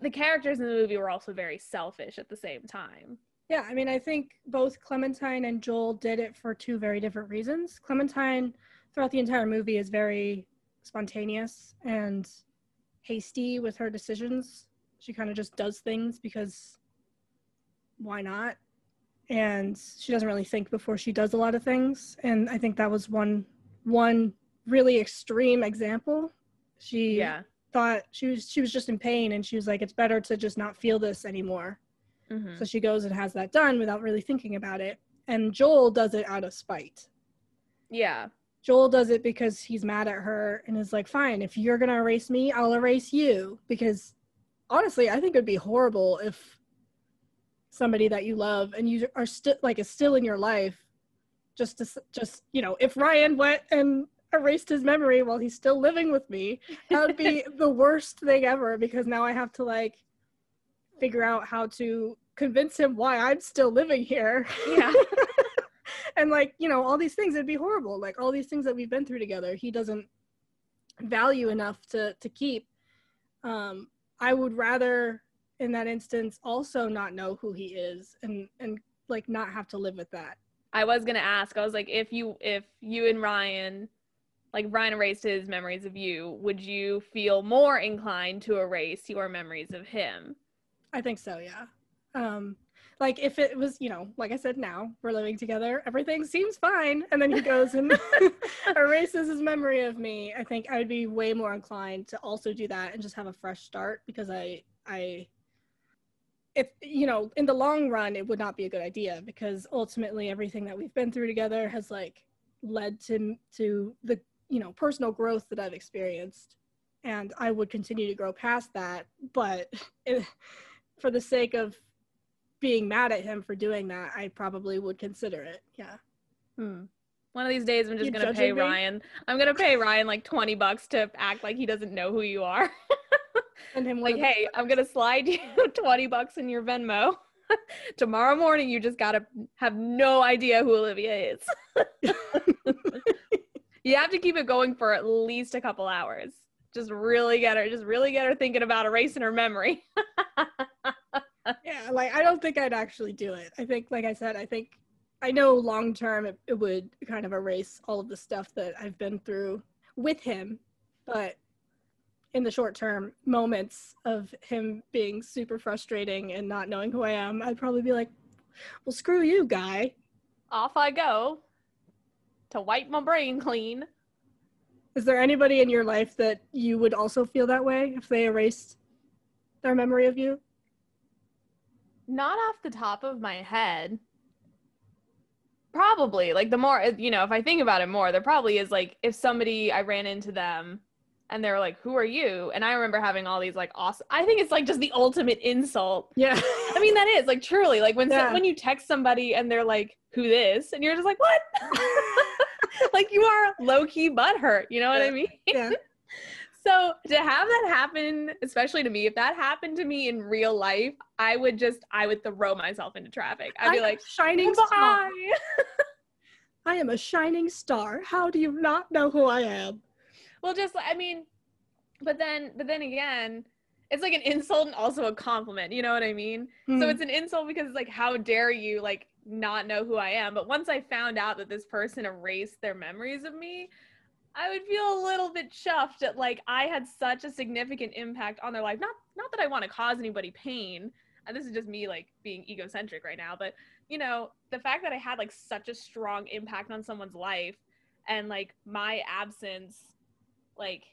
the characters in the movie were also very selfish at the same time.
Yeah, I mean, I think both Clementine and Joel did it for two very different reasons. Clementine, throughout the entire movie, is very spontaneous and hasty with her decisions. She kind of just does things because why not? And she doesn't really think before she does a lot of things. And I think that was one one really extreme example. She
yeah.
Thought she was she was just in pain and she was like, it's better to just not feel this anymore. Mm-hmm. So she goes and has that done without really thinking about it. And Joel does it out of spite.
Yeah.
Joel does it because he's mad at her and is like, fine, if you're going to erase me, I'll erase you. Because honestly, I think it would be horrible if somebody that you love and you are still like is still in your life just to just you know if ryan went and erased his memory while he's still living with me. That would be the worst thing ever because now i have to like figure out how to convince him why i'm still living here.
Yeah.
And like you know all these things it'd be horrible. Like all these things that we've been through together he doesn't value enough to to keep. Um i would rather in that instance also not know who he is and and like not have to live with that.
I was gonna ask i was like if you if you and ryan like ryan erased his memories of you would you feel more inclined to erase your memories of him?
I think so yeah. Um like if it was you know like i said now we're living together everything seems fine and then he goes and erases his memory of me i think i would be way more inclined to also do that and just have a fresh start because i i if you know in the long run it would not be a good idea because ultimately everything that we've been through together has like led to to the you know personal growth that i've experienced and i would continue to grow past that but it, for the sake of being mad at him for doing that, I probably would consider it. Yeah.
Hmm. One of these days, I'm just you gonna pay me? Ryan. I'm gonna pay Ryan like 20 bucks to act like he doesn't know who you are. and him like, hey, I'm gonna slide you 20 bucks in your Venmo. Tomorrow morning, you just gotta have no idea who Olivia is. You have to keep it going for at least a couple hours. Just really get her, just really get her thinking about erasing her memory
yeah, like I don't think I'd actually do it. I think, like I said, I think I know long term it, it would kind of erase all of the stuff that I've been through with him, but in the short term moments of him being super frustrating and not knowing who I am, I'd probably be like, well, screw you, guy.
Off I go to wipe my brain clean.
Is there anybody in your life that you would also feel that way if they erased their memory of you?
Not off the top of my head. Probably. Like the more you know, if I think about it more, there probably is like if somebody I ran into them and they're like, "Who are you?" And I remember having all these like awesome. I think it's like just the ultimate insult.
Yeah.
I mean that is like truly like when yeah. so, when you text somebody and they're like, "Who this?" and you're just like, "What?" like you are low key butthurt. You know what I mean?
Yeah.
So to have that happen, especially to me, if that happened to me in real life, I would just I would throw myself into traffic. I'd be I'm like,
shining star. I am a shining star. How do you not know who I am?
Well, just I mean, but then but then again, it's like an insult and also a compliment. You know what I mean? Mm-hmm. So hmm. it's an insult because it's like, how dare you like not know who I am? But once I found out that this person erased their memories of me, I would feel a little bit chuffed at like I had such a significant impact on their life. Not not that I want to cause anybody pain. And this is just me like being egocentric right now, but you know, the fact that I had like such a strong impact on someone's life and like my absence like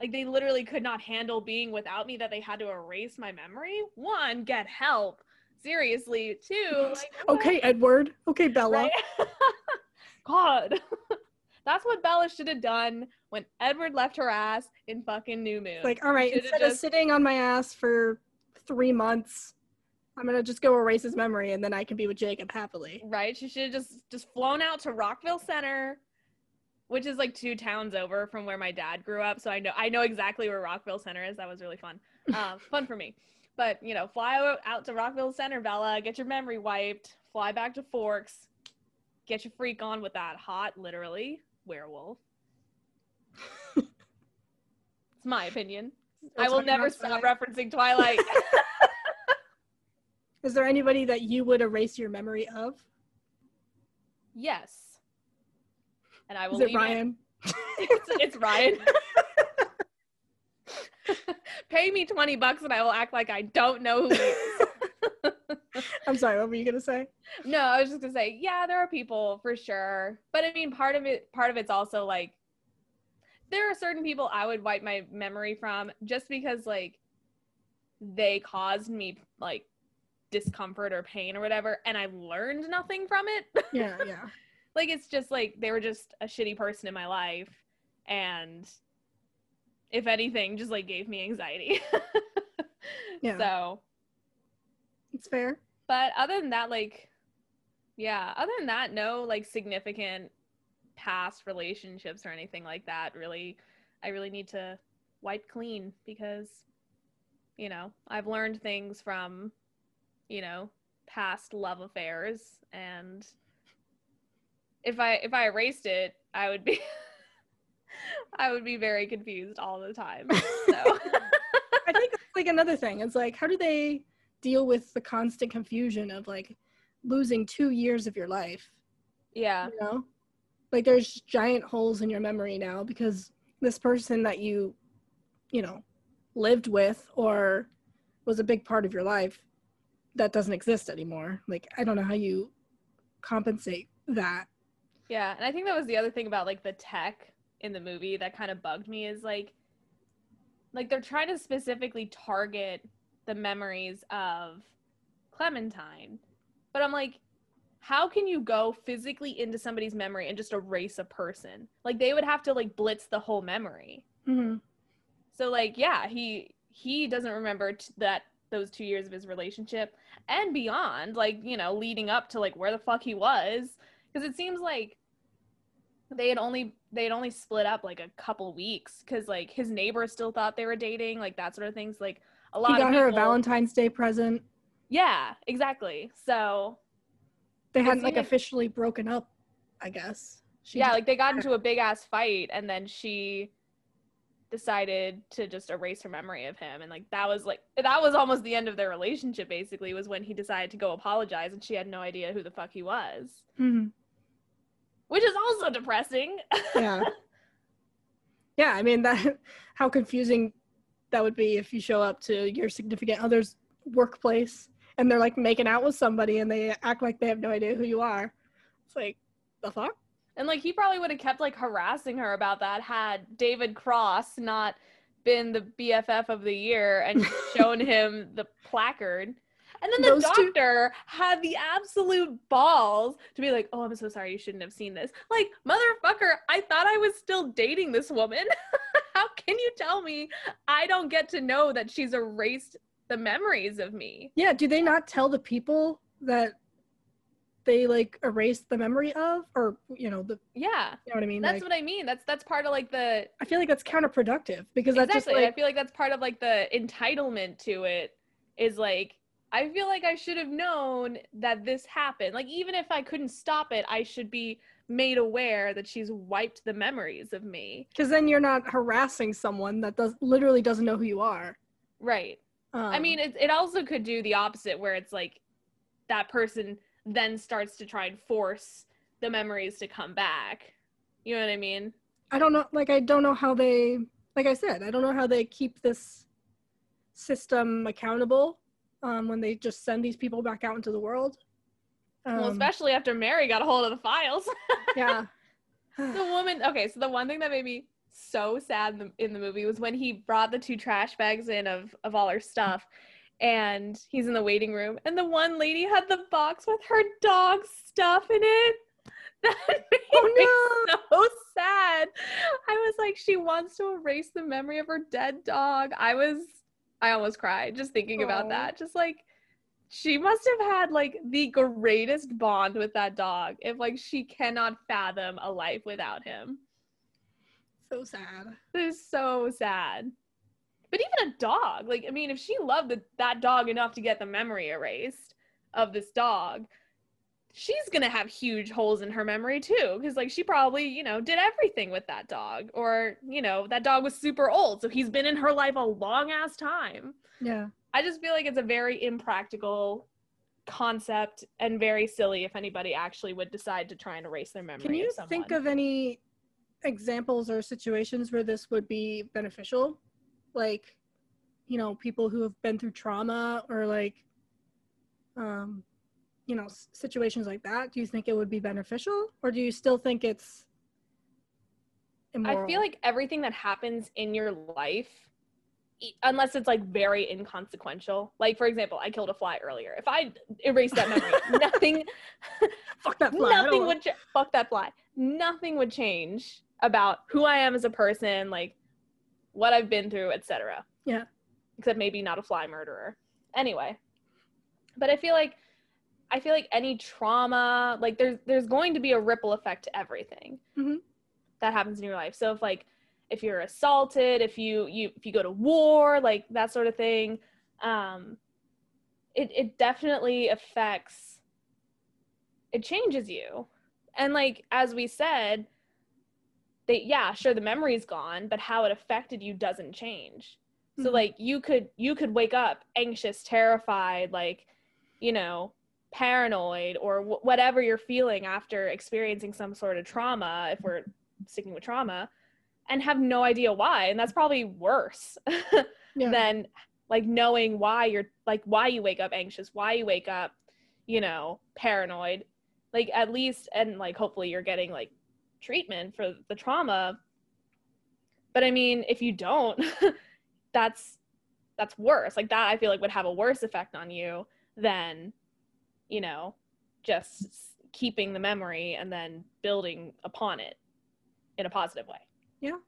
like they literally could not handle being without me that they had to erase my memory. One, get help. Seriously. too. like,
okay, Edward. Okay, Bella.
Right? God. That's what Bella should have done when Edward left her ass in fucking New Moon.
Like, all right, instead of sitting on my ass for three months, I'm gonna just go erase his memory and then I can be with Jacob happily.
right? She should have just just flown out to Rockville Centre, which is like two towns over from where my dad grew up. So I know I know exactly where Rockville Centre is. That was really fun. Uh, fun for me. But you know, fly out, out to Rockville Centre, Bella. Get your memory wiped. Fly back to Forks. Get your freak on with that hot, literally werewolf. it's my opinion. I will never
about
stop
Twilight.
referencing Twilight.
Is there anybody that you would erase your memory of?
yes. And I will
Is it
leave
Ryan?
it's, it's Ryan. Pay me 20 bucks and I will act like I don't know who he is.
I'm sorry, what were you gonna say?
no, I was just gonna say, yeah, there are people for sure. But I mean part of it part of it's also like there are certain people I would wipe my memory from just because like they caused me like discomfort or pain or whatever and I learned nothing from it.
Yeah, yeah.
like it's just like they were just a shitty person in my life and if anything just like gave me anxiety
Yeah.
so
It's fair.
but other than that like yeah other than that no like significant past relationships or anything like that really i really need to wipe clean because you know i've learned things from you know past love affairs and if i if i erased it i would be i would be very confused all the time so
I think that's like another thing. It's like, how do they deal with the constant confusion of like losing two years of your life?
yeah
You know, like there's giant holes in your memory now because this person that you, you know, lived with or was a big part of your life that doesn't exist anymore. Like, I don't know how you compensate that.
Yeah, and I think that was the other thing about like the tech in the movie that kind of bugged me is like like they're trying to specifically target the memories of Clementine. But I'm like how can you go physically into somebody's memory and just erase a person? Like they would have to like blitz the whole memory.
Mm-hmm.
So like yeah, he he doesn't remember t- that those 2 years of his relationship and beyond like, you know, leading up to like where the fuck he was because it seems like they had only they had only split up like a couple weeks because like his neighbor still thought they were dating like that sort of things like a lot
He got
of
her a Valentine's Day present.
yeah exactly so
They hadn't like
seemed like-
officially broken up, I guess. She
yeah like they got into a big ass fight and then she decided to just erase her memory of him and like that was like that was almost the end of their relationship basically was when he decided to go apologize and she had no idea who the fuck he was
Mhm.
Which is also depressing.
Yeah. Yeah i mean that how confusing that would be if you show up to your significant other's workplace and they're like making out with somebody and they act like they have no idea who you are. It's like the fuck?
And like he probably would have kept like harassing her about that had David Cross not been the BFF of the year and shown him the placard. And then the
Those two-
doctor had the absolute balls to be like, "Oh, I'm so sorry. You shouldn't have seen this." Like, motherfucker, I thought I was still dating this woman. How can you tell me I don't get to know that she's erased the memories of me?
yeah do they not tell the people that they like erased the memory of or you know the
Yeah.
you know what i mean
That's
like,
what I mean. That's that's part of like the
i feel like that's counterproductive because that's
exactly.
just
I feel like that's part of like the entitlement to it is like I feel like I should have known that this happened. Like even if I couldn't stop it, I should be made aware that she's wiped the memories of me.
because then you're not harassing someone that does literally doesn't know who you are
Right. I
Um,
mean, it it also could do the opposite where it's like that person then starts to try and force the memories to come back. You know what I mean?
I don't know. Like I don't know how they. Like I said, I don't know how they keep this system accountable um, when they just send these people back out into the world. Um,
well, especially after Mary got a hold of the files.
yeah.
the woman. Okay, so the one thing that made me so sad in the, in the movie was when he brought the two trash bags in of of all her stuff, and he's in the waiting room, and the one lady had the box with her dog's stuff in it. That made oh, no. me so sad. I was like, she wants to erase the memory of her dead dog. I was, I almost cried just thinking Aww. about that. Just like, she must have had like the greatest bond with that dog if like she cannot fathom a life without him.
So sad.
It is so sad. But even a dog, like I mean, if she loved the, that dog enough to get the memory erased of this dog, she's gonna have huge holes in her memory too because like she probably you know did everything with that dog or you know that dog was super old so he's been in her life a long ass time.
Yeah.
I just feel like it's a very impractical concept and very silly if anybody actually would decide to try and erase their memory
can you
of
think of any examples or situations where this would be beneficial? Like you know people who have been through trauma or like um you know situations like that do you think it would be beneficial? Or do you still think it's
immoral? i feel like everything that happens in your life unless it's like very inconsequential like for example i killed a fly earlier. If i erased that memory nothing
fuck that fly.
Nothing would ch- fuck that fly. Nothing would change about who i am as a person like what i've been through etc
yeah.
Except maybe not a fly murderer. Anyway. But i feel like I feel like any trauma, like there's there's going to be a ripple effect to everything
mm-hmm.
that happens in your life. So if like if you're assaulted, if you you if you go to war, like that sort of thing, um, it it definitely affects. It changes you, and like as we said, they yeah sure the memory's gone, but how it affected you doesn't change. Mm-hmm. So like you could you could wake up anxious, terrified, like you know paranoid or w- whatever you're feeling after experiencing some sort of trauma if we're sticking with trauma and have no idea why and that's probably worse yeah. than like knowing why you're like why you wake up anxious why you wake up you know paranoid. Like at least and like hopefully you're getting like treatment for the trauma. But i mean if you don't that's that's worse. Like that i feel like would have a worse effect on you than you know, just keeping the memory and then building upon it in a positive way.
Yeah.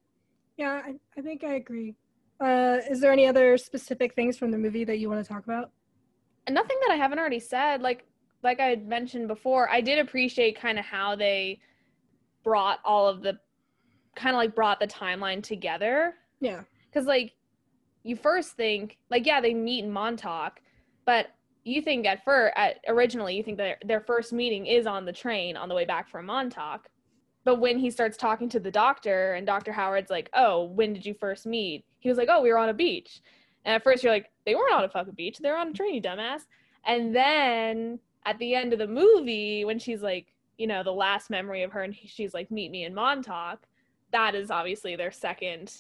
Yeah, I, I think I agree. Uh, is there any other specific things from the movie that you want to talk about?
And nothing that I haven't already said. Like like I had mentioned before, I did appreciate kind of how they brought all of the kind of like brought the timeline together.
Yeah.
Cuz like you first think like yeah, they meet in Montauk, but you think at first, at, originally, you think that their first meeting is on the train on the way back from Montauk. But when he starts talking to the doctor and Dr. Howard's like, oh, when did you first meet? He was like, oh, we were on a beach. And at first you're like, they weren't on a fucking beach. They were on a train, you dumbass. And then at the end of the movie, when she's like, you know, the last memory of her and she's like, meet me in Montauk, that is obviously their second,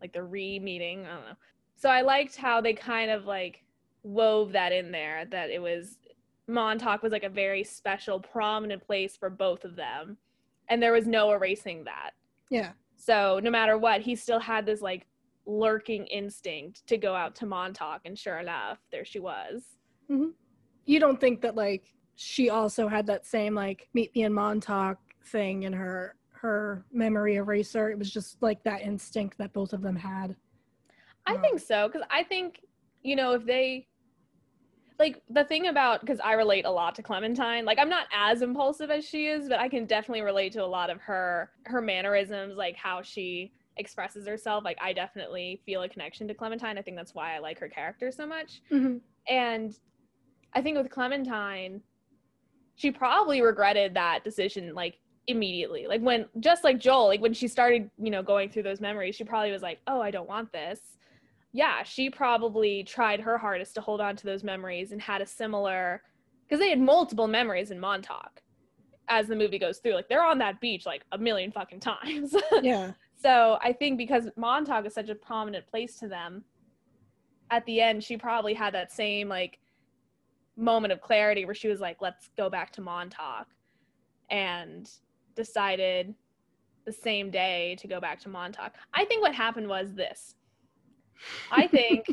like the re meeting. I don't know. So I liked how they kind of like wove that in there that it was Montauk was like a very special, prominent place for both of them. And there was no erasing that.
Yeah.
So no matter what, he still had this like lurking instinct to go out to Montauk. And sure enough, there she was.
Mm-hmm. You don't think that like she also had that same like meet me in Montauk thing in her her memory eraser. It was just like that instinct that both of them had.
I um, think so because I think you know if they like the thing about because I relate a lot to Clementine. Like I'm not as impulsive as she is, but I can definitely relate to a lot of her her mannerisms, like how she expresses herself. Like I definitely feel a connection to Clementine. I think that's why I like her character so much.
Mm-hmm.
And I think with Clementine, she probably regretted that decision like immediately. Like when just like Joel, like when she started, you know, going through those memories, she probably was like, "Oh, I don't want this." Yeah, she probably tried her hardest to hold on to those memories and had a similar because they had multiple memories in Montauk. as the movie goes through. Like they're on that beach like a million fucking times.
Yeah.
so I think because Montauk is such a prominent place to them, at the end she probably had that same like moment of clarity where she was like, let's go back to Montauk and decided the same day to go back to Montauk. I think what happened was this. I think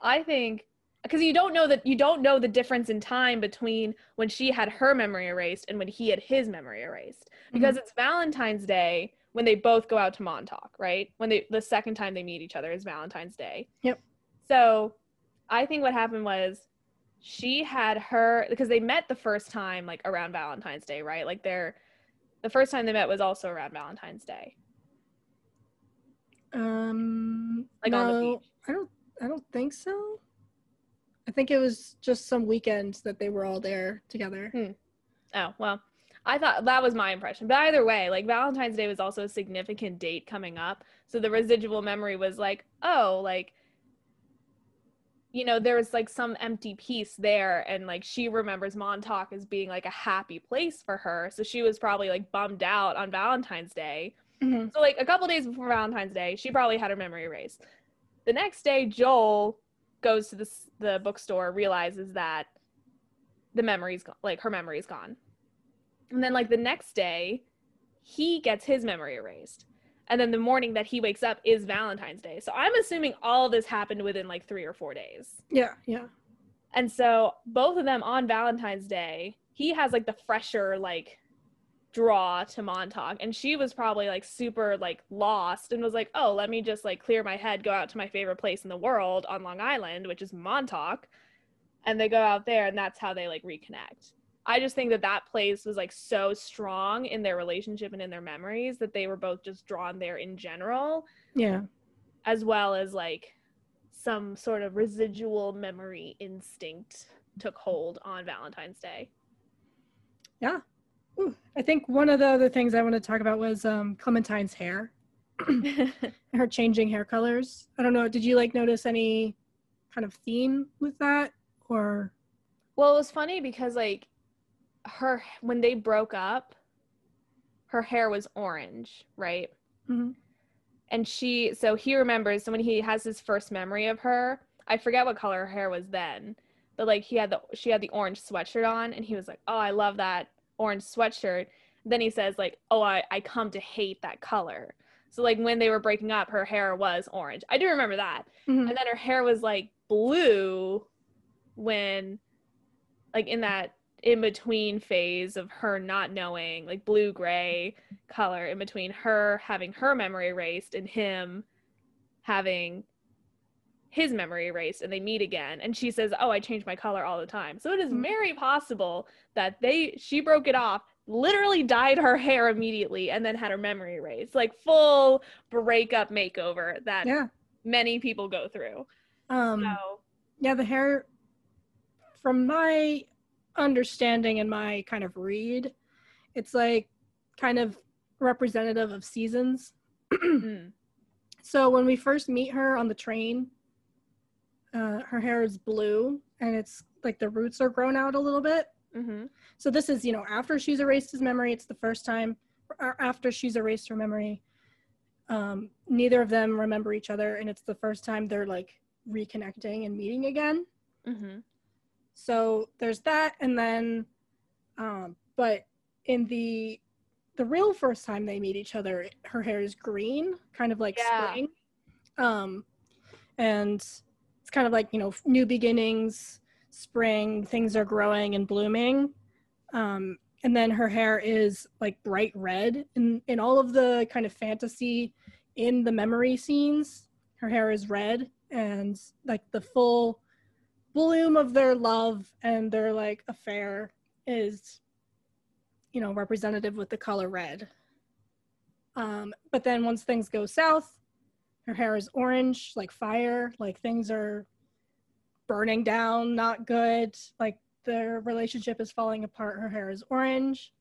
I think because you don't know that you don't know the difference in time between when she had her memory erased and when he had his memory erased because it's Valentine's Day when they both go out to Montauk, right? When they the second time they meet each other is Valentine's Day.
Yep.
So, I think what happened was she had her because they met the first time like around Valentine's Day, right? Like they're the first time they met was also around Valentine's Day.
Um
Like on the beach.
I don't I don't think so. I think it was just some weekends that they were all there together. Hmm.
Oh, well, I thought that was my impression. But either way, like Valentine's Day was also a significant date coming up. So the residual memory was like, oh, like, you know, there was like some empty piece there. And like she remembers Montauk as being like a happy place for her. So she was probably like bummed out on Valentine's Day.
Mhm.
So like a couple days before Valentine's Day, she probably had her memory erased. The next day, Joel goes to the the bookstore, realizes that the memory's gone, like her memory's gone. And then like the next day, he gets his memory erased. And then the morning that he wakes up is Valentine's Day. So I'm assuming all of this happened within like 3 or 4 days.
Yeah, yeah.
And so both of them on Valentine's Day, he has like the fresher like draw to Montauk and she was probably like super like lost and was like, "Oh, let me just like clear my head, go out to my favorite place in the world on Long Island, which is Montauk." And they go out there and that's how they like reconnect. I just think that that place was like so strong in their relationship and in their memories that they were both just drawn there in general
Yeah.
as well as like some sort of residual memory instinct took hold on Valentine's Day.
Ooh, I think one of the other things I want to talk about was um, Clementine's hair, her changing hair colors. I don't know. Did you like notice any kind of theme with that, or
well, it was funny because like her when they broke up, her hair was orange, right?
Mhm.
And she so he remembers so when he has his first memory of her, I forget what color her hair was then, but like he had the she had the orange sweatshirt on and he was like, "Oh, I love that orange sweatshirt." Then he says like, "Oh, I I come to hate that color." So like when they were breaking up, her hair was orange. I do remember that.
Mhm.
And then her hair was like blue when like in that in between phase of her not knowing, like blue gray color in between her having her memory erased and him having his memory erased and they meet again and she says oh i change my color all the time so it is
Mhm.
very possible that they she broke it off literally dyed her hair immediately and then had her memory erased like full breakup makeover that
yeah,
many people go through
um,
so
yeah, the hair. From my understanding and my kind of read, it's like kind of representative of seasons.
mm,
So when we first meet her on the train, uh, her hair is blue and it's like the roots are grown out a little bit.
mhm.
So this is, you know, after she's erased his memory, it's the first time, or after she's erased her memory. Um, neither of them remember each other, and it's the first time they're like reconnecting and meeting again.
Mhm.
So there's that, and then, um, but in the the real first time they meet each other, her hair is green, kind of like
Yeah.
spring, um, and kind of like you know new beginnings, spring, things are growing and blooming, um, and then her hair is like bright red, in in all of the kind of fantasy in the memory scenes, her hair is red, and like the full bloom of their love and their like affair is you know representative with the color red. Um but then once things go south her hair is orange like fire like things are burning down not good like their relationship is falling apart her hair is orange.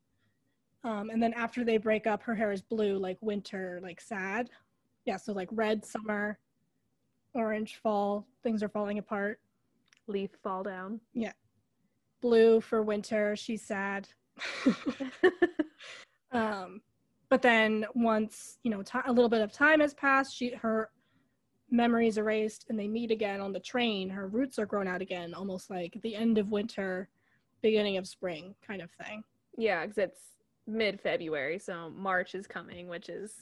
Um, and then after they break up her hair is blue like winter like sad. Yeah so like red summer orange fall things are falling apart.
Leaf fall down. Yeah.
blue for winter she's sad. Um, but then once you know ti a little bit of time has passed, she her memories erased, and they meet again on the train. Her roots are grown out again, almost like the end of winter, beginning of spring kind of thing.
Yeah, because it's mid February, so March is coming, which is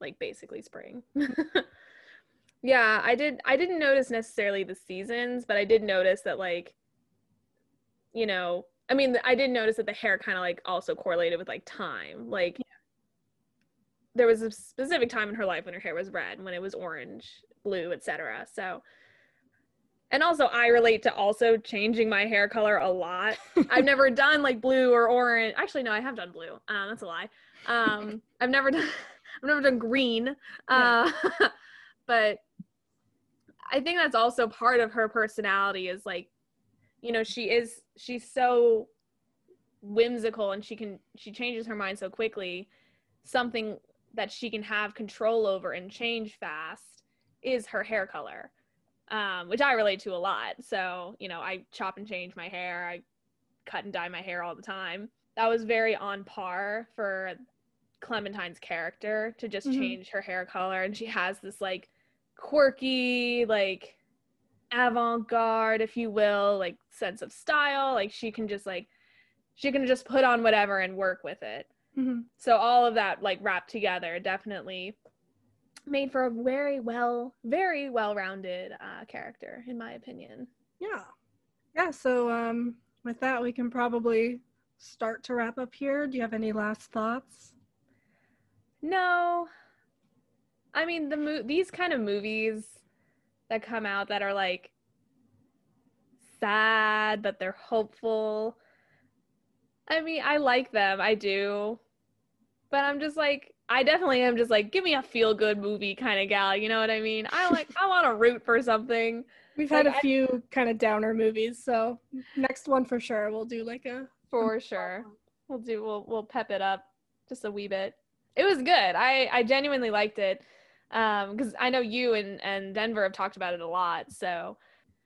like basically spring. yeah, I did. I didn't notice necessarily the seasons, but I did notice that like, you know, I mean, I did notice that the hair kind of like also correlated with like time. Like, there was a specific time in her life when her hair was red, when it was orange, blue, etc. So, and also I relate to also changing my hair color a lot. I've never done like blue or orange. Actually, no, I have done blue. Um, that's a lie. Um, I've never done. I've never done green. Uh, but I think that's also part of her personality is like, you know, she is she's so whimsical and she can she changes her mind so quickly. Something that she can have control over and change fast is her hair color. Um, which I relate to a lot. So, you know, I chop and change my hair. I cut and dye my hair all the time. That was very on par for Clementine's character to just
Mhm.
change her hair color and she has this like quirky like avant-garde if you will like sense of style like she can just like she can just put on whatever and work with it
Mhm.
so all of that like wrapped together definitely made for a very well very well-rounded uh, character in my opinion
Yeah. Yeah. So um, with that, we can probably start to wrap up here. Do you have any last thoughts?
No. I mean the mo- these kind of movies that come out that are like sad but they're hopeful. I mean, I like them. I do. But I'm just like I definitely am just like give me a feel good movie kind of gal, you know what I mean? I like I want to root for something.
We've had
Like,
a
I-
few kind of downer movies, so next one for sure we'll do like a
For sure. We'll do we'll we'll pep it up just a wee bit. It was good. I I genuinely liked it. Um cuz I know you and and Denver have talked about it a lot. So,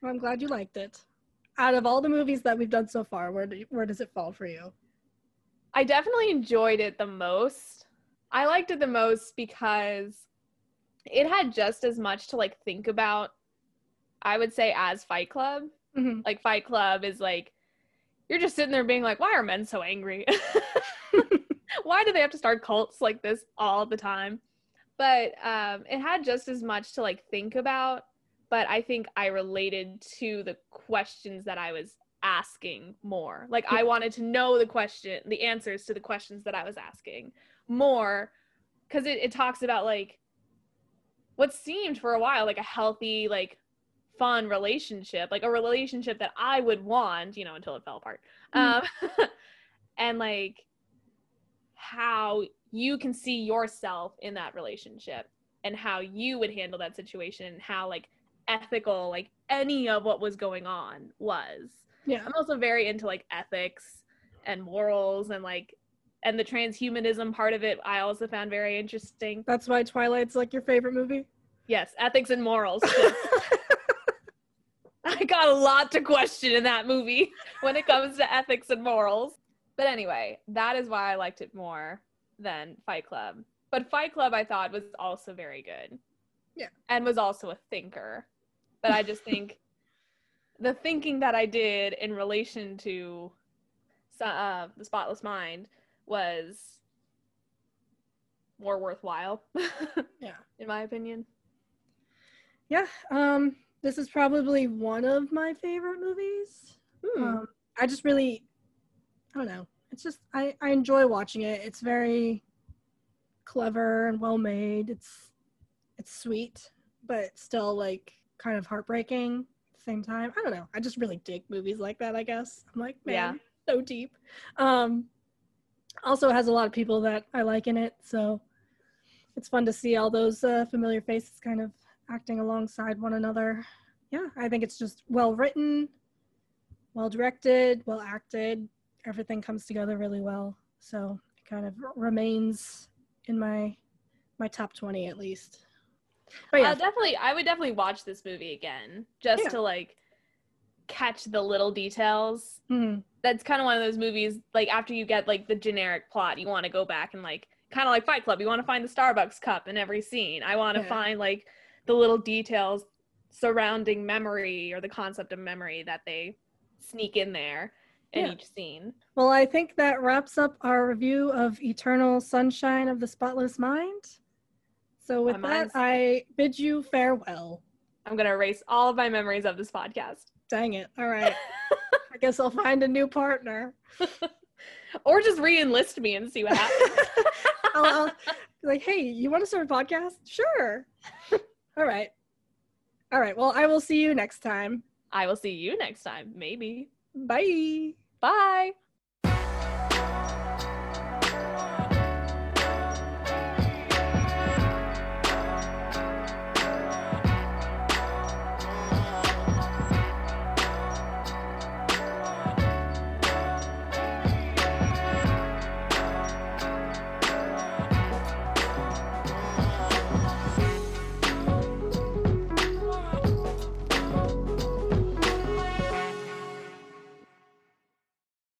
Well, I'm glad you liked it. Out of all the movies that we've done so far, where do, where does it fall for you?
I definitely enjoyed it the most. I liked it the most because it had just as much to like think about I would say as Fight Club.
Mhm.
Like Fight Club is like you're just sitting there being like why are men so angry? why do they have to start cults like this all the time? But um it had just as much to like think about, but I think I related to the questions that I was asking more. Like I wanted to know the question, the answers to the questions that I was asking more because it, it talks about like what seemed for a while like a healthy, like fun relationship, like a relationship that I would want, you know, until it fell apart. Um, and like how you can see yourself in that relationship and how you would handle that situation and how like ethical like any of what was going on was
Yeah.
i'm also very into like ethics and morals and like and the transhumanism part of it i also found very interesting.
That's why Twilight's like your favorite movie.
yes ethics and morals. I got a lot to question in that movie when it comes to ethics and morals. But anyway that is why i liked it more than fight club. But fight club i thought was also very good.
Yeah.
and was also a thinker. But i just think the thinking that i did in relation to uh, the spotless mind was more worthwhile
Yeah.
in my opinion
Yeah. Um, this is probably one of my favorite movies.
Hmm.
Um, I just really, I don't know. It's just I I enjoy watching it. It's very clever and well made. It's it's sweet, but still like kind of heartbreaking the same time. I don't know. I just really dig movies like that. I guess I'm like man,
Yeah.
so deep. Um, also has a lot of people that I like in it, so it's fun to see all those uh, familiar faces kind of acting alongside one another. Yeah, I think it's just well written, well directed, well acted. Everything comes together really well. So it kind of remains in my my top 20 at least. But yeah,
I'll definitely I would definitely watch this movie again just
Yeah.
to like catch the little details.
Hmm.
That's kind of one of those movies like after you get like the generic plot, you want to go back and like kind of like Fight Club, you want to find the Starbucks cup in every scene. I want to
Yeah.
find like the little details surrounding memory or the concept of memory that they sneak in there in
Yeah.
each scene.
Well, I think that wraps up our review of Eternal Sunshine of the Spotless Mind. So with
My
that, I bid you farewell.
I'm gonna erase all of my memories of this podcast.
Dang it. All right. I guess I'll find a new partner.
or just re-enlist me and see what happens.
I'll, I'll be like, hey, you want to start a podcast? Sure. All right. All right. Well, I will see you next time.
I will see you next time, maybe.
Bye.
Bye.